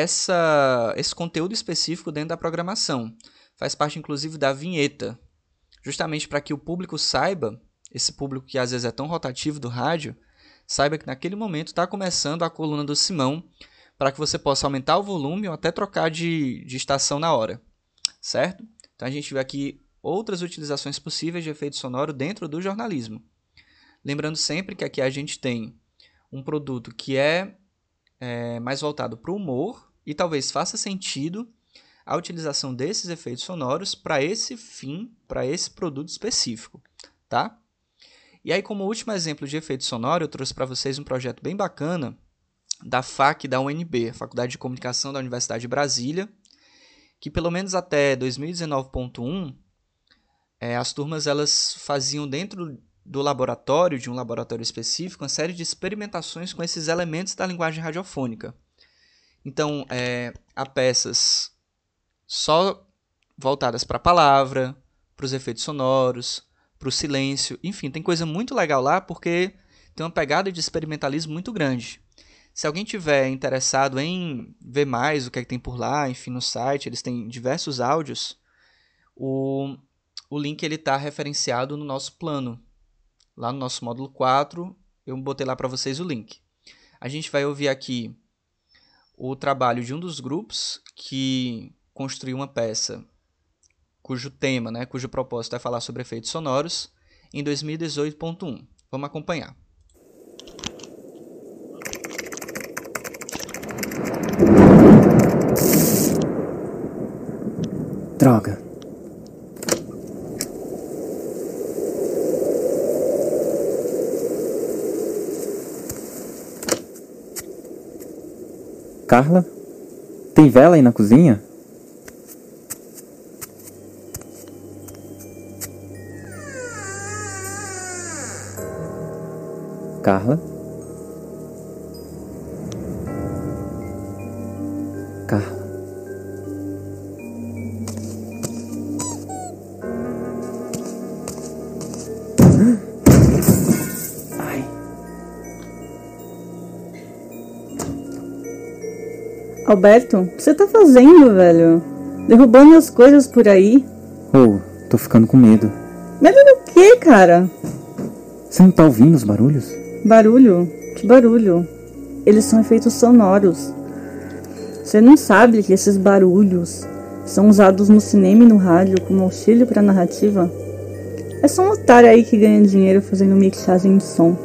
essa, esse conteúdo específico dentro da programação. Faz parte inclusive da vinheta, justamente para que o público saiba, esse público que às vezes é tão rotativo do rádio, saiba que naquele momento está começando a coluna do Simão, para que você possa aumentar o volume ou até trocar de, de estação na hora certo? Então a gente vê aqui outras utilizações possíveis de efeito sonoro dentro do jornalismo. Lembrando sempre que aqui a gente tem um produto que é, é, mais voltado para o humor e talvez faça sentido a utilização desses efeitos sonoros para esse fim, para esse produto específico, tá? E aí, como último exemplo de efeito sonoro, eu trouxe para vocês um projeto bem bacana da FAC da UNB, Faculdade de Comunicação da Universidade de Brasília, que pelo menos até 2019.1 é, as turmas elas faziam dentro do laboratório, de um laboratório específico, uma série de experimentações com esses elementos da linguagem radiofônica. Então, é, há peças só voltadas para a palavra, para os efeitos sonoros, para o silêncio, enfim, tem coisa muito legal lá porque tem uma pegada de experimentalismo muito grande. Se alguém tiver interessado em ver mais o que, é que tem por lá, enfim, no site, eles têm diversos áudios. O, o link ele está referenciado no nosso plano. Lá no nosso módulo 4, eu botei lá para vocês o link. A gente vai ouvir aqui o trabalho de um dos grupos que construiu uma peça cujo tema, né, cujo propósito é falar sobre efeitos sonoros, em 2018.1. Vamos acompanhar. Droga. Carla? Tem vela aí na cozinha? Carla? Roberto, o que você tá fazendo, velho? Derrubando as coisas por aí? Oh, tô ficando com medo. Medo do quê, cara? Você não tá ouvindo os barulhos? Barulho? Que barulho? Eles são efeitos sonoros. Você não sabe que esses barulhos são usados no cinema e no rádio como auxílio para narrativa? É só um otário aí que ganha dinheiro fazendo mixagem de som.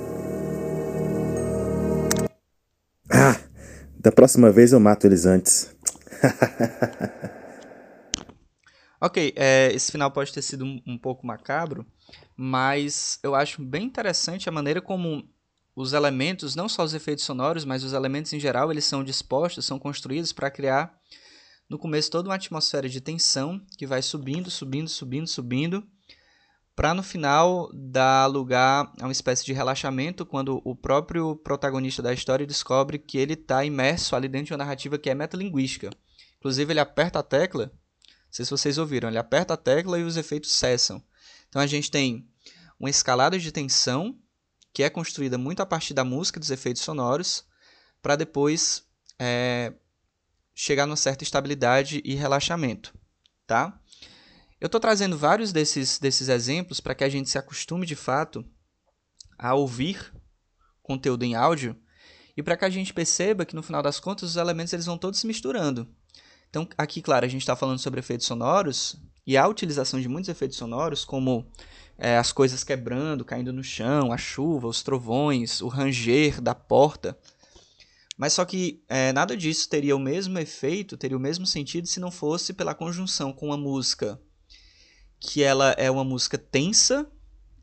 Próxima vez eu mato eles antes. ok, é, esse final pode ter sido um, um pouco macabro, mas eu acho bem interessante a maneira como os elementos, não só os efeitos sonoros, mas os elementos em geral, eles são dispostos, são construídos para criar no começo toda uma atmosfera de tensão que vai subindo, subindo, subindo, subindo, para no final dar lugar a uma espécie de relaxamento quando o próprio protagonista da história descobre que ele está imerso ali dentro de uma narrativa que é metalinguística. Inclusive ele aperta a tecla, não sei se vocês ouviram, ele aperta a tecla e os efeitos cessam. Então a gente tem uma escalada de tensão que é construída muito a partir da música, dos efeitos sonoros, para depois é, chegar numa certa estabilidade e relaxamento, tá? Eu estou trazendo vários desses, desses exemplos para que a gente se acostume de fato a ouvir conteúdo em áudio e para que a gente perceba que no final das contas os elementos eles vão todos se misturando. Então aqui, claro, a gente está falando sobre efeitos sonoros e a utilização de muitos efeitos sonoros, como é, as coisas quebrando, caindo no chão, a chuva, os trovões, o ranger da porta. Mas só que é, nada disso teria o mesmo efeito, teria o mesmo sentido se não fosse pela conjunção com uma música que ela é uma música tensa,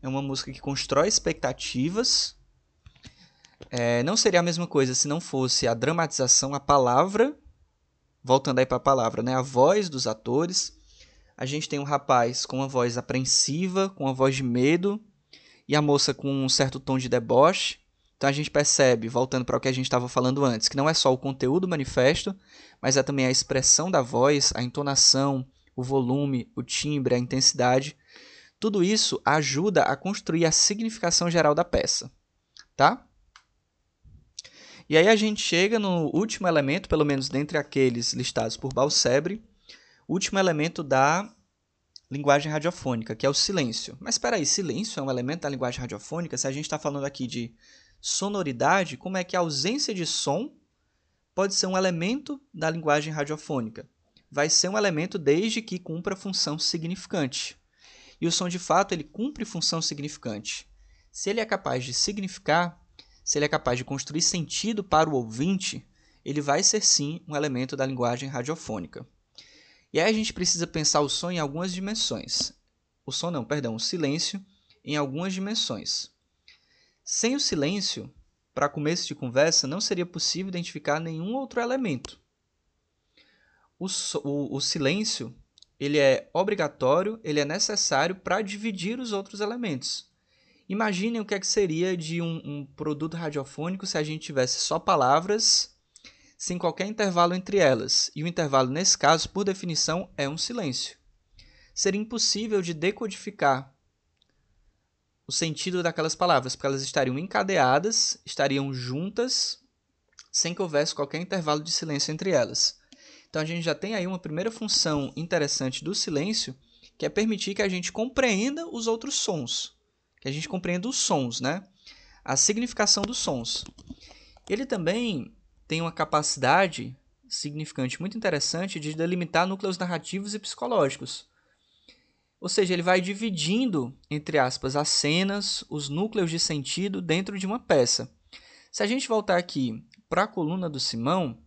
é uma música que constrói expectativas. É, não seria a mesma coisa se não fosse a dramatização, a palavra, voltando aí para a palavra, né? a voz dos atores. A gente tem um rapaz com uma voz apreensiva, com uma voz de medo, e a moça com um certo tom de deboche. Então a gente percebe, voltando para o que a gente estava falando antes, que não é só o conteúdo manifesto, mas é também a expressão da voz, a entonação, o volume, o timbre, a intensidade. Tudo isso ajuda a construir a significação geral da peça, tá? E aí a gente chega no último elemento, pelo menos dentre aqueles listados por Balsebre, último elemento da linguagem radiofônica, que é o silêncio. Mas espera aí, silêncio é um elemento da linguagem radiofônica? Se a gente está falando aqui de sonoridade, como é que a ausência de som pode ser um elemento da linguagem radiofônica? Vai ser um elemento desde que cumpra função significante. E o som, de fato, ele cumpre função significante. Se ele é capaz de significar, se ele é capaz de construir sentido para o ouvinte, ele vai ser sim um elemento da linguagem radiofônica. E aí a gente precisa pensar o som em algumas dimensões. O som não, perdão, o silêncio em algumas dimensões. Sem o silêncio, para começo de conversa, não seria possível identificar nenhum outro elemento o, o, o silêncio ele é obrigatório, ele é necessário para dividir os outros elementos. Imaginem o que, é que seria de um, um, produto radiofônico se a gente tivesse só palavras sem qualquer intervalo entre elas. E o intervalo, nesse caso, por definição, é um silêncio. Seria impossível de decodificar o sentido daquelas palavras, porque elas estariam encadeadas, estariam juntas, sem que houvesse qualquer intervalo de silêncio entre elas. Então a gente já tem aí uma primeira função interessante do silêncio, que é permitir que a gente compreenda os outros sons, que a gente compreenda os sons, né? A significação dos sons. Ele também tem uma capacidade significante muito interessante de delimitar núcleos narrativos e psicológicos. Ou seja, ele vai dividindo, entre aspas, as cenas, os núcleos de sentido dentro de uma peça. Se a gente voltar aqui para a coluna do Simão,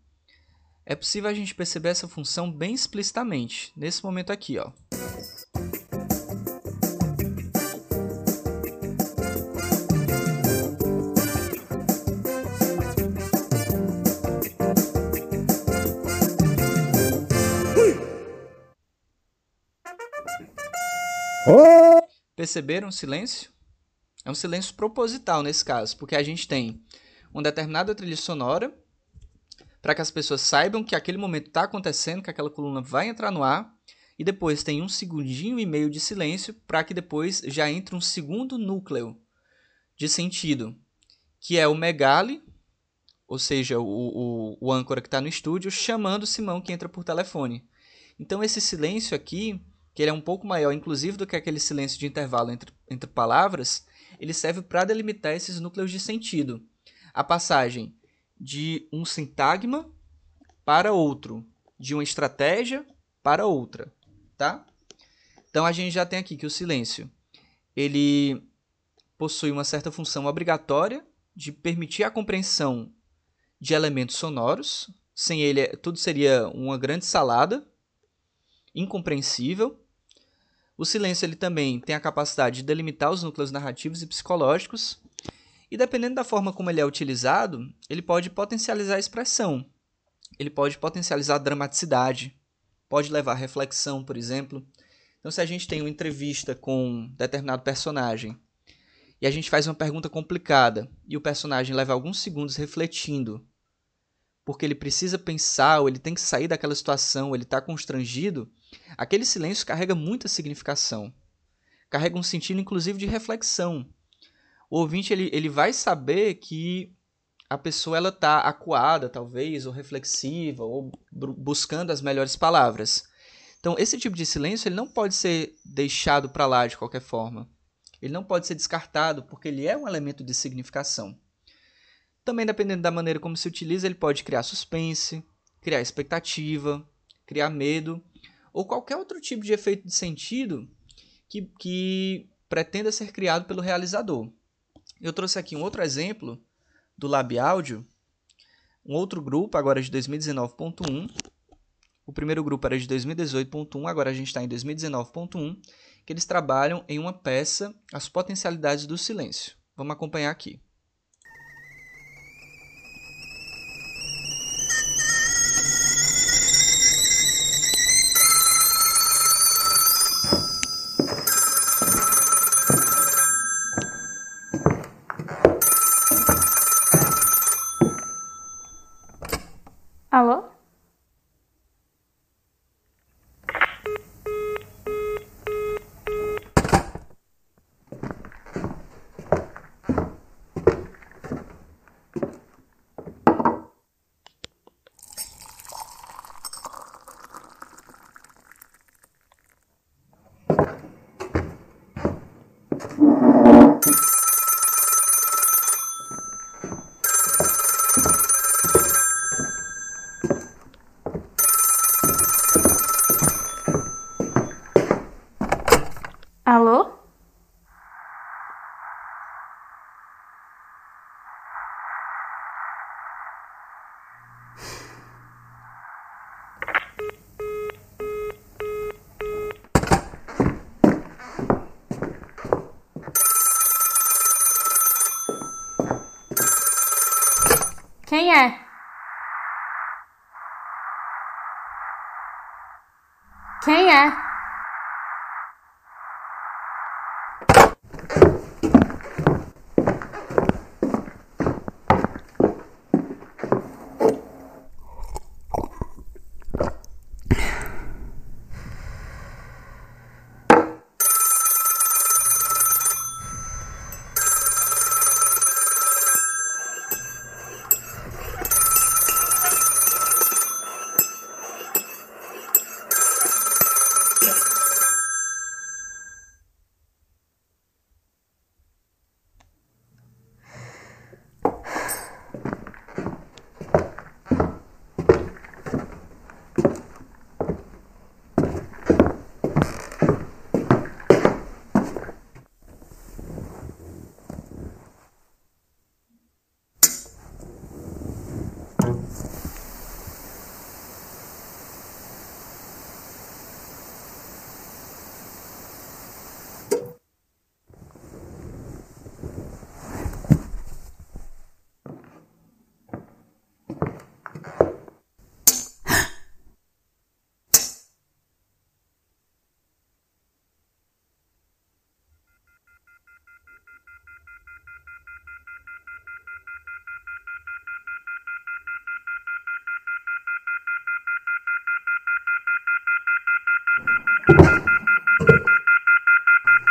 é possível a gente perceber essa função bem explicitamente, nesse momento aqui. Ó. Perceberam o silêncio? É um silêncio proposital nesse caso, porque a gente tem uma determinada trilha sonora para que as pessoas saibam que aquele momento está acontecendo, que aquela coluna vai entrar no ar, e depois tem um segundinho e meio de silêncio para que depois já entre um segundo núcleo de sentido, que é o megale, ou seja, o, o, o âncora que está no estúdio, chamando o Simão que entra por telefone. Então esse silêncio aqui, que ele é um pouco maior, inclusive, do que aquele silêncio de intervalo entre, entre palavras, ele serve para delimitar esses núcleos de sentido. A passagem de um sintagma para outro, de uma estratégia para outra, tá? Então a gente já tem aqui que o silêncio ele possui uma certa função obrigatória de permitir a compreensão de elementos sonoros. Sem ele, tudo seria uma grande salada, incompreensível. O silêncio ele também tem a capacidade de delimitar os núcleos narrativos e psicológicos. E dependendo da forma como ele é utilizado, ele pode potencializar a expressão. Ele pode potencializar a dramaticidade, pode levar à reflexão, por exemplo. Então, se a gente tem uma entrevista com um determinado personagem e a gente faz uma pergunta complicada e o personagem leva alguns segundos refletindo, porque ele precisa pensar, ou ele tem que sair daquela situação, ele está constrangido, aquele silêncio carrega muita significação. Carrega um sentido, inclusive, de reflexão. O ouvinte ele, ele vai saber que a pessoa ela está acuada, talvez, ou reflexiva, ou buscando as melhores palavras. Então, esse tipo de silêncio ele não pode ser deixado para lá de qualquer forma. Ele não pode ser descartado porque ele é um elemento de significação. Também, dependendo da maneira como se utiliza, ele pode criar suspense, criar expectativa, criar medo ou qualquer outro tipo de efeito de sentido que, que pretenda ser criado pelo realizador. Eu trouxe aqui um outro exemplo do Lab Audio, um outro grupo, agora de 2019.1, o primeiro grupo era de 2018.1, agora a gente está em 2019.1, que eles trabalham em uma peça As Potencialidades do Silêncio. Vamos acompanhar aqui.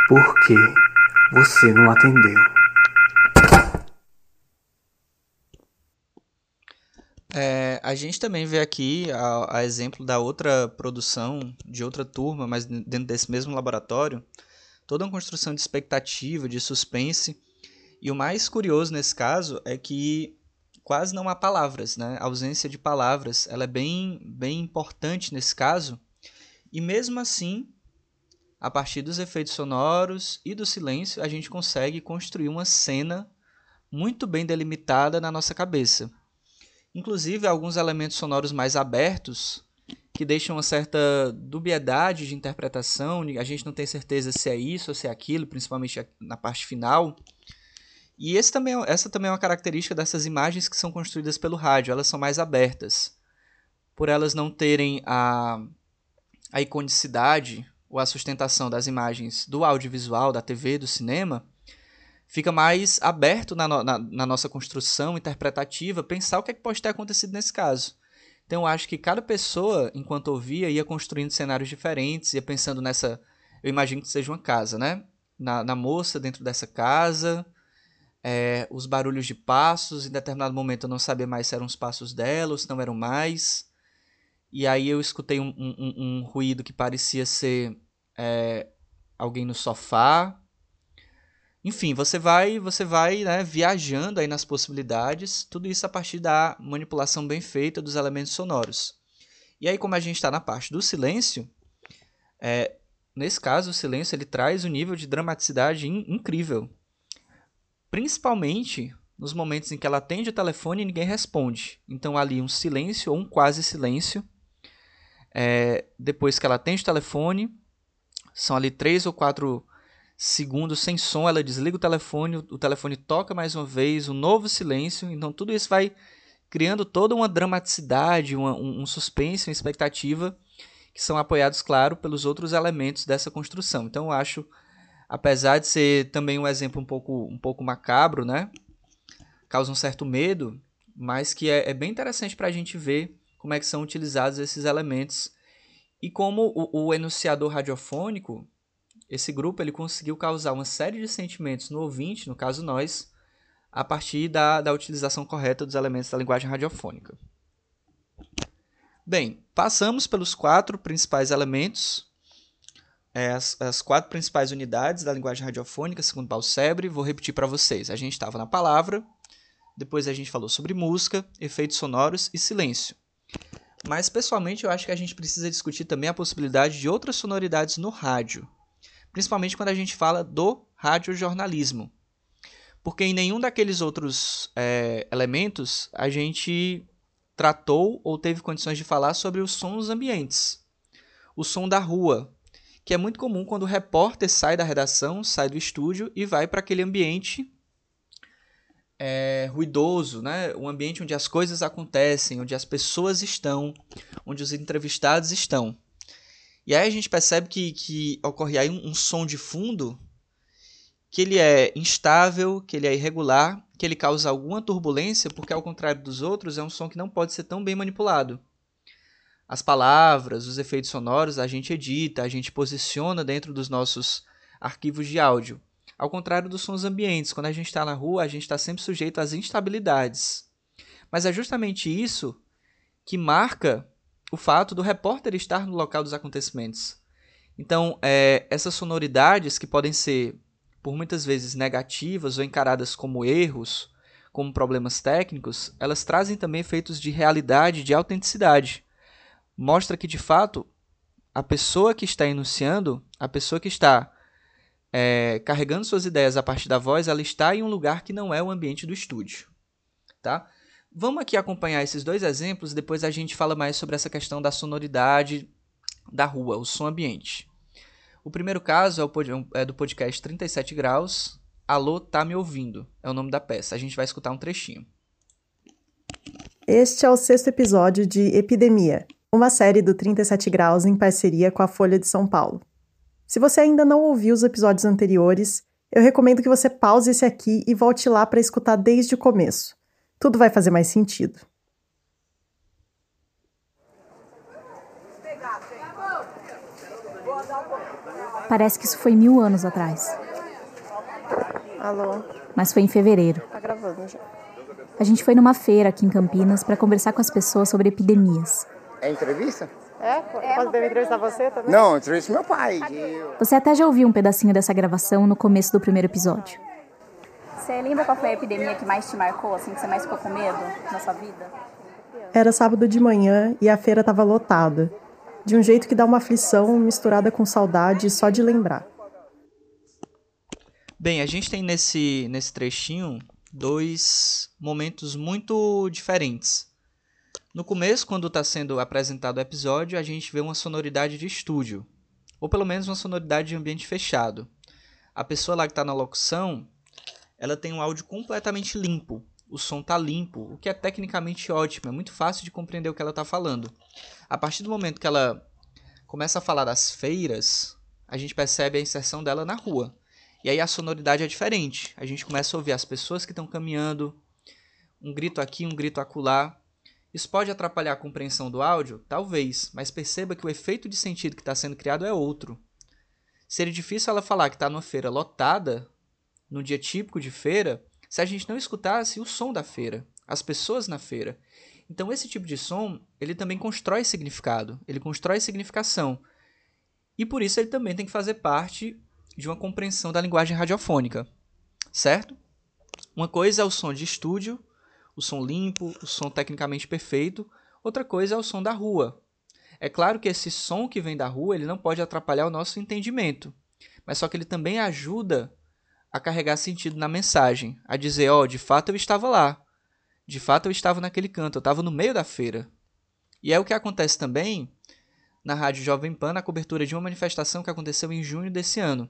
Por que você não atendeu? É, a gente também vê aqui, a, a, exemplo da outra produção, de outra turma, mas dentro desse mesmo laboratório, toda uma construção de expectativa, de suspense. E o mais curioso nesse caso é que quase não há palavras, né? A ausência de palavras, ela é bem, bem importante nesse caso. E mesmo assim, a partir dos efeitos sonoros e do silêncio, a gente consegue construir uma cena muito bem delimitada na nossa cabeça. Inclusive, alguns elementos sonoros mais abertos que deixam uma certa dubiedade de interpretação, a gente não tem certeza se é isso ou se é aquilo, principalmente na parte final. E esse também, é, essa também é uma característica dessas imagens que são construídas pelo rádio, elas são mais abertas. Por elas não terem a, a iconicidade ou a sustentação das imagens do audiovisual, da TV, do cinema, fica mais aberto na, na, na, nossa construção interpretativa pensar o que, é que pode ter acontecido nesse caso. Então eu acho que cada pessoa, enquanto ouvia, ia construindo cenários diferentes, ia pensando nessa. Eu imagino que seja uma casa, né? Na, na moça dentro dessa casa, é, os barulhos de passos. Em determinado momento eu não sabia mais se eram os passos dela ou se não eram mais. E aí eu escutei um, um, um ruído que parecia ser é, alguém no sofá. Enfim, você vai, você vai né, viajando aí nas possibilidades, tudo isso a partir da manipulação bem feita dos elementos sonoros. E aí, como a gente está na parte do silêncio, é, nesse caso, o silêncio ele traz um nível de dramaticidade in incrível. Principalmente nos momentos em que ela atende o telefone e ninguém responde. Então, ali um silêncio ou um quase silêncio. É, depois que ela atende o telefone, são ali três ou quatro segundos sem som, ela desliga o telefone, o telefone toca mais uma vez, um novo silêncio. Então tudo isso vai criando toda uma dramaticidade, uma, um, suspense, uma expectativa que são apoiados, claro, pelos outros elementos dessa construção. Então eu acho, apesar de ser também um exemplo um pouco, um pouco macabro, né? Causa um certo medo, mas que é, é bem interessante para a gente ver como é que são utilizados esses elementos e como o, o enunciador radiofônico esse grupo ele conseguiu causar uma série de sentimentos no ouvinte, no caso nós, a partir da, da utilização correta dos elementos da linguagem radiofônica. Bem, passamos pelos quatro principais elementos, é, as, as, quatro principais unidades da linguagem radiofônica, segundo Balsebre. Vou repetir para vocês. A gente estava na palavra, depois a gente falou sobre música, efeitos sonoros e silêncio. Mas, pessoalmente, eu acho que a gente precisa discutir também a possibilidade de outras sonoridades no rádio principalmente quando a gente fala do radiojornalismo. Porque em nenhum daqueles outros é, elementos a gente tratou ou teve condições de falar sobre os sons ambientes. O som da rua, que é muito comum quando o repórter sai da redação, sai do estúdio e vai para aquele ambiente é, ruidoso, né? um ambiente onde as coisas acontecem, onde as pessoas estão, onde os entrevistados estão. E aí a gente percebe que, que ocorre aí um, um som de fundo que ele é instável, que ele é irregular, que ele causa alguma turbulência, porque ao contrário dos outros, é um som que não pode ser tão bem manipulado. As palavras, os efeitos sonoros, a gente edita, a gente posiciona dentro dos nossos arquivos de áudio. Ao contrário dos sons ambientes, quando a gente está na rua, a gente está sempre sujeito às instabilidades. Mas é justamente isso que marca o fato do repórter estar no local dos acontecimentos. Então, é, essas sonoridades que podem ser, por muitas vezes, negativas ou encaradas como erros, como problemas técnicos, elas trazem também efeitos de realidade, de autenticidade. Mostra que, de fato, a pessoa que está enunciando, a pessoa que está é, carregando suas ideias a partir da voz, ela está em um lugar que não é o ambiente do estúdio. Tá? Vamos aqui acompanhar esses dois exemplos, depois a gente fala mais sobre essa questão da sonoridade da rua, o som ambiente. O primeiro caso é, o, é do podcast 37 Graus. Alô, tá me ouvindo? É o nome da peça. A gente vai escutar um trechinho. Este é o sexto episódio de Epidemia, uma série do 37 Graus em parceria com a Folha de São Paulo. Se você ainda não ouviu os episódios anteriores, eu recomendo que você pause esse aqui e volte lá para escutar desde o começo tudo vai fazer mais sentido. Parece que isso foi mil anos atrás. Alô? Mas foi em fevereiro. Tá gravando já. A gente foi numa feira aqui em Campinas para conversar com as pessoas sobre epidemias. É entrevista? É? Posso entrevistar você também? Não, entrevista meu pai. Você até já ouviu um pedacinho dessa gravação no começo do primeiro episódio. Você lembra qual foi a epidemia que mais te marcou, assim, que você mais ficou com medo na sua vida? Era sábado de manhã e a feira estava lotada. De um jeito que dá uma aflição misturada com saudade só de lembrar. Bem, a gente tem nesse, nesse trechinho dois momentos muito diferentes. No começo, quando está sendo apresentado o episódio, a gente vê uma sonoridade de estúdio, ou pelo menos uma sonoridade de ambiente fechado. A pessoa lá que está na locução, ela tem um áudio completamente limpo. O som tá limpo, o que é tecnicamente ótimo, é muito fácil de compreender o que ela está falando. A partir do momento que ela começa a falar das feiras, a gente percebe a inserção dela na rua. E aí a sonoridade é diferente. A gente começa a ouvir as pessoas que estão caminhando, um grito aqui, um grito acolá. Isso pode atrapalhar a compreensão do áudio? Talvez, mas perceba que o efeito de sentido que está sendo criado é outro. Seria difícil ela falar que está numa feira lotada, num dia típico de feira, se a gente não escutasse o som da feira, as pessoas na feira. Então esse tipo de som, ele também constrói significado, ele constrói significação. E por isso ele também tem que fazer parte de uma compreensão da linguagem radiofônica, certo? Uma coisa é o som de estúdio, o som limpo, o som tecnicamente perfeito, outra coisa é o som da rua. É claro que esse som que vem da rua, ele não pode atrapalhar o nosso entendimento, mas só que ele também ajuda a carregar sentido na mensagem, a dizer, ó, oh, de fato eu estava lá. De fato eu estava naquele canto, eu estava no meio da feira. E é o que acontece também na Rádio Jovem Pan na cobertura de uma manifestação que aconteceu em junho desse ano.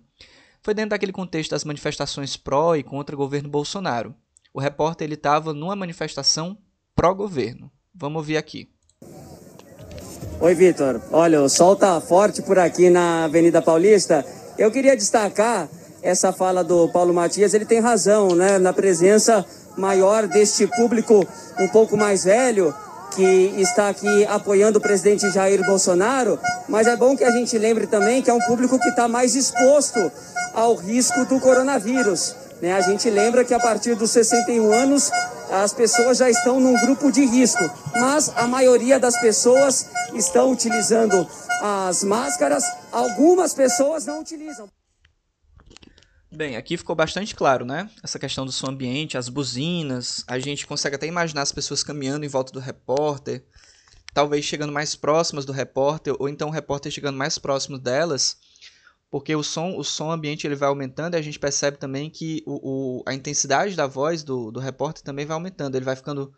Foi dentro daquele contexto das manifestações pró e contra o governo Bolsonaro. O repórter ele estava numa manifestação pró-governo. Vamos ouvir aqui. Oi, Vitor. Olha, o sol tá forte por aqui na Avenida Paulista. Eu queria destacar essa fala do Paulo Matias. Ele tem razão, né? Na presença maior deste público um pouco mais velho, que está aqui apoiando o presidente Jair Bolsonaro, mas é bom que a gente lembre também que é um público que está mais exposto ao risco do coronavírus. Né? A gente lembra que a partir dos 61 anos as pessoas já estão num grupo de risco, mas a maioria das pessoas estão utilizando as máscaras, algumas pessoas não utilizam. Bem, aqui ficou bastante claro, né? Essa questão do som ambiente, as buzinas, a gente consegue até imaginar as pessoas caminhando em volta do repórter, talvez chegando mais próximas do repórter, ou então o repórter chegando mais próximo delas, porque o som, o som ambiente ele vai aumentando e a gente percebe também que o, o a intensidade da voz do, do repórter também vai aumentando, ele vai ficando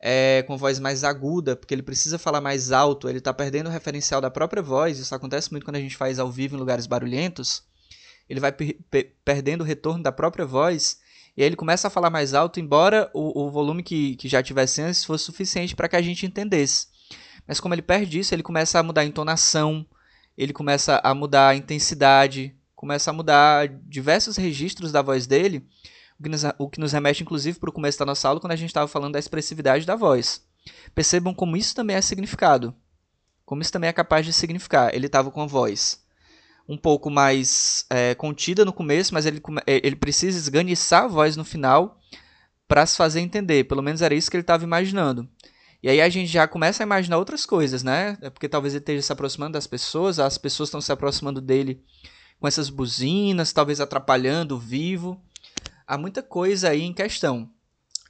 é, com voz mais aguda, porque ele precisa falar mais alto, ele está perdendo o referencial da própria voz, isso acontece muito quando a gente faz ao vivo em lugares barulhentos, ele vai perdendo o retorno da própria voz. E aí ele começa a falar mais alto, embora o, o volume que, que já tivesse antes fosse suficiente para que a gente entendesse. Mas como ele perde isso, ele começa a mudar a entonação, ele começa a mudar a intensidade, começa a mudar diversos registros da voz dele, o que nos, o que nos remete inclusive para o começo da nossa aula, quando a gente estava falando da expressividade da voz. Percebam como isso também é significado, como isso também é capaz de significar. Ele estava com a voz um pouco mais é, contida no começo, mas ele, é, ele precisa esganiçar a voz no final para se fazer entender. Pelo menos era isso que ele estava imaginando. E aí a gente já começa a imaginar outras coisas, né? É porque talvez ele esteja se aproximando das pessoas, as pessoas estão se aproximando dele com essas buzinas, talvez atrapalhando o vivo. Há muita coisa aí em questão.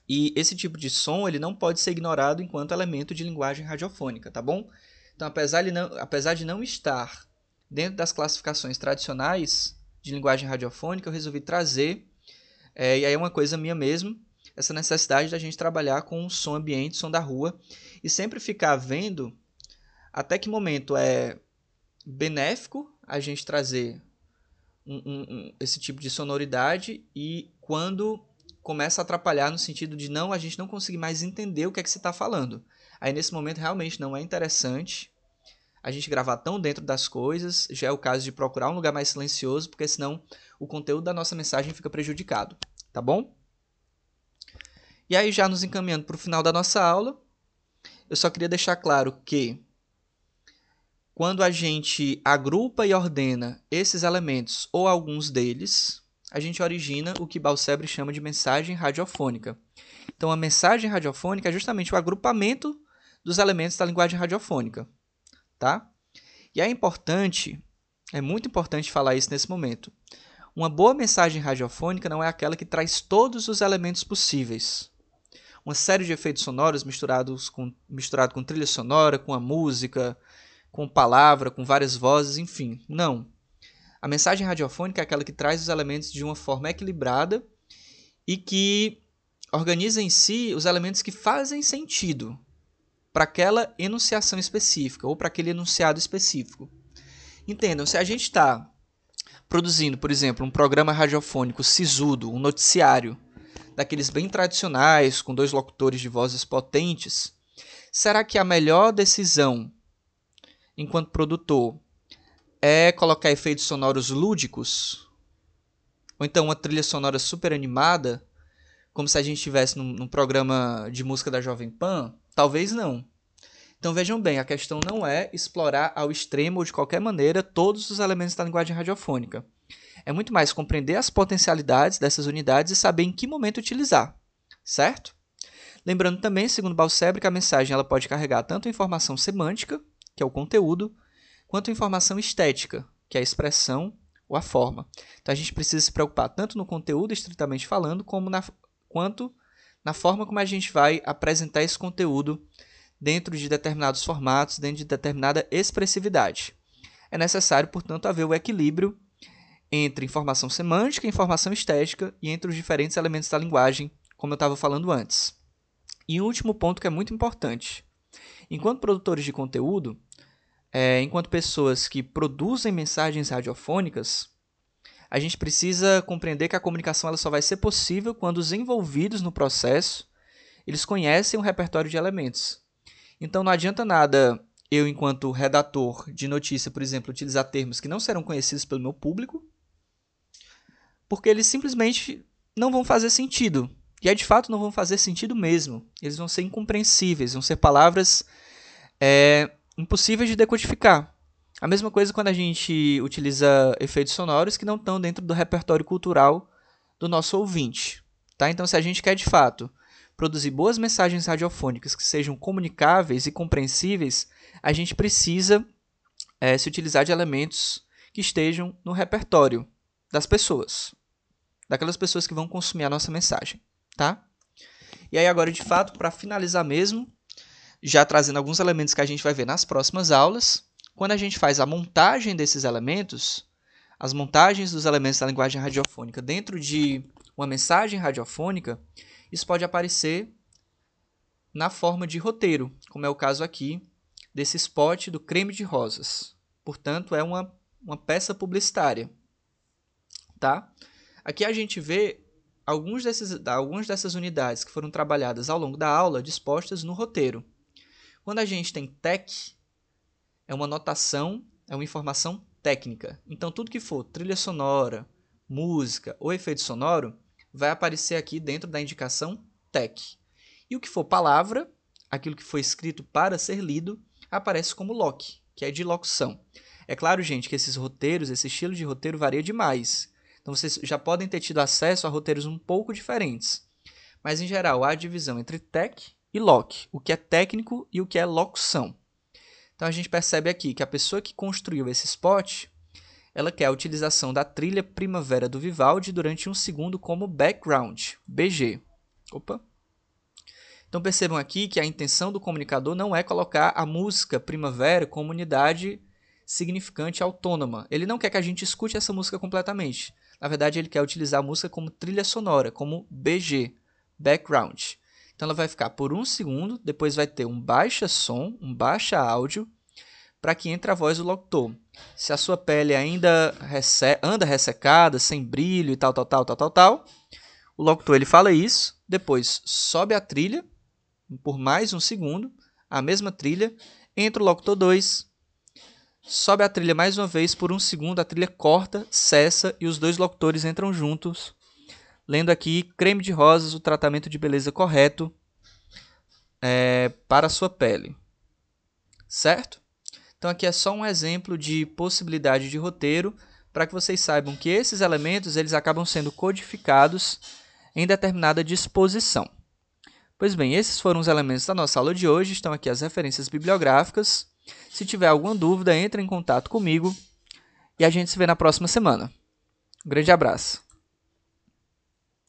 E esse tipo de som ele não pode ser ignorado enquanto elemento de linguagem radiofônica, tá bom? Então, apesar de não, apesar de não estar dentro das classificações tradicionais de linguagem radiofônica, eu resolvi trazer, é, e aí é uma coisa minha mesmo, essa necessidade da gente trabalhar com o som ambiente, som da rua, e sempre ficar vendo até que momento é benéfico a gente trazer um, um, um, esse tipo de sonoridade e quando começa a atrapalhar no sentido de não a gente não conseguir mais entender o que é que você está falando. Aí nesse momento realmente não é interessante a gente gravar tão dentro das coisas, já é o caso de procurar um lugar mais silencioso, porque senão o conteúdo da nossa mensagem fica prejudicado, tá bom? E aí, já nos encaminhando para o final da nossa aula, eu só queria deixar claro que quando a gente agrupa e ordena esses elementos ou alguns deles, a gente origina o que Balsebre chama de mensagem radiofônica. Então, a mensagem radiofônica é justamente o agrupamento dos elementos da linguagem radiofônica, tá? E é importante, é muito importante falar isso nesse momento. Uma boa mensagem radiofônica não é aquela que traz todos os elementos possíveis. Uma série de efeitos sonoros misturados com, misturado com trilha sonora, com a música, com palavra, com várias vozes, enfim. Não. A mensagem radiofônica é aquela que traz os elementos de uma forma equilibrada e que organiza em si os elementos que fazem sentido para aquela enunciação específica ou para aquele enunciado específico. Entendam, se a gente está produzindo, por exemplo, um programa radiofônico sisudo, um noticiário, daqueles bem tradicionais, com dois locutores de vozes potentes, será que a melhor decisão enquanto produtor é colocar efeitos sonoros lúdicos? Ou então uma trilha sonora super animada, como se a gente estivesse num, num programa de música da Jovem Pan? Talvez não. Então vejam bem, a questão não é explorar ao extremo ou de qualquer maneira todos os elementos da linguagem radiofônica. É muito mais compreender as potencialidades dessas unidades e saber em que momento utilizar, certo? Lembrando também, segundo Balsebre, que a mensagem ela pode carregar tanto informação semântica, que é o conteúdo, quanto informação estética, que é a expressão ou a forma. Então a gente precisa se preocupar tanto no conteúdo estritamente falando, como na, quanto na forma como a gente vai apresentar esse conteúdo dentro de determinados formatos, dentro de determinada expressividade. É necessário, portanto, haver o equilíbrio entre informação semântica e informação estética e entre os diferentes elementos da linguagem, como eu estava falando antes. E um último ponto que é muito importante. Enquanto produtores de conteúdo, é, enquanto pessoas que produzem mensagens radiofônicas, a gente precisa compreender que a comunicação ela só vai ser possível quando os envolvidos no processo eles conhecem o repertório de elementos. Então não adianta nada eu, enquanto redator de notícia, por exemplo, utilizar termos que não serão conhecidos pelo meu público, porque eles simplesmente não vão fazer sentido. E é de fato não vão fazer sentido mesmo. Eles vão ser incompreensíveis, vão ser palavras é, impossíveis de decodificar. A mesma coisa quando a gente utiliza efeitos sonoros que não estão dentro do repertório cultural do nosso ouvinte. Tá? Então, se a gente quer de fato produzir boas mensagens radiofônicas que sejam comunicáveis e compreensíveis, a gente precisa é, se utilizar de elementos que estejam no repertório das pessoas, daquelas pessoas que vão consumir a nossa mensagem, tá? E aí agora, de fato, para finalizar mesmo, já trazendo alguns elementos que a gente vai ver nas próximas aulas, quando a gente faz a montagem desses elementos, as montagens dos elementos da linguagem radiofônica dentro de uma mensagem radiofônica, isso pode aparecer na forma de roteiro, como é o caso aqui desse spot do creme de rosas. Portanto, é uma, uma peça publicitária. Tá? Aqui a gente vê alguns desses, algumas dessas unidades que foram trabalhadas ao longo da aula dispostas no roteiro. Quando a gente tem tech, é uma notação, é uma informação técnica. Então, tudo que for trilha sonora, música ou efeito sonoro vai aparecer aqui dentro da indicação tech. E o que for palavra, aquilo que foi escrito para ser lido, aparece como lock, que é de locução. É claro, gente, que esses roteiros, esse estilo de roteiro varia demais. Então vocês já podem ter tido acesso a roteiros um pouco diferentes. Mas em geral, há divisão entre tech e lock, o que é técnico e o que é locução. Então a gente percebe aqui que a pessoa que construiu esse spot ela quer a utilização da trilha Primavera do Vivaldi durante um segundo como background, BG. Opa. Então percebam aqui que a intenção do comunicador não é colocar a música Primavera como unidade significante autônoma. Ele não quer que a gente escute essa música completamente. Na verdade, ele quer utilizar a música como trilha sonora, como BG, background. Então ela vai ficar por um segundo, depois vai ter um baixa som, um baixa áudio, para que entre a voz do locutor. Se a sua pele ainda resse anda ressecada, sem brilho e tal, tal, tal, tal, tal, tal, o locutor ele fala isso, depois sobe a trilha por mais um segundo, a mesma trilha, entra o locutor 2, sobe a trilha mais uma vez por um segundo, a trilha corta, cessa e os dois locutores entram juntos, lendo aqui creme de rosas, o tratamento de beleza correto é, para a sua pele. Certo? Então aqui é só um exemplo de possibilidade de roteiro para que vocês saibam que esses elementos eles acabam sendo codificados em determinada disposição. Pois bem, esses foram os elementos da nossa aula de hoje, estão aqui as referências bibliográficas. Se tiver alguma dúvida, entre em contato comigo e a gente se vê na próxima semana. Um grande abraço.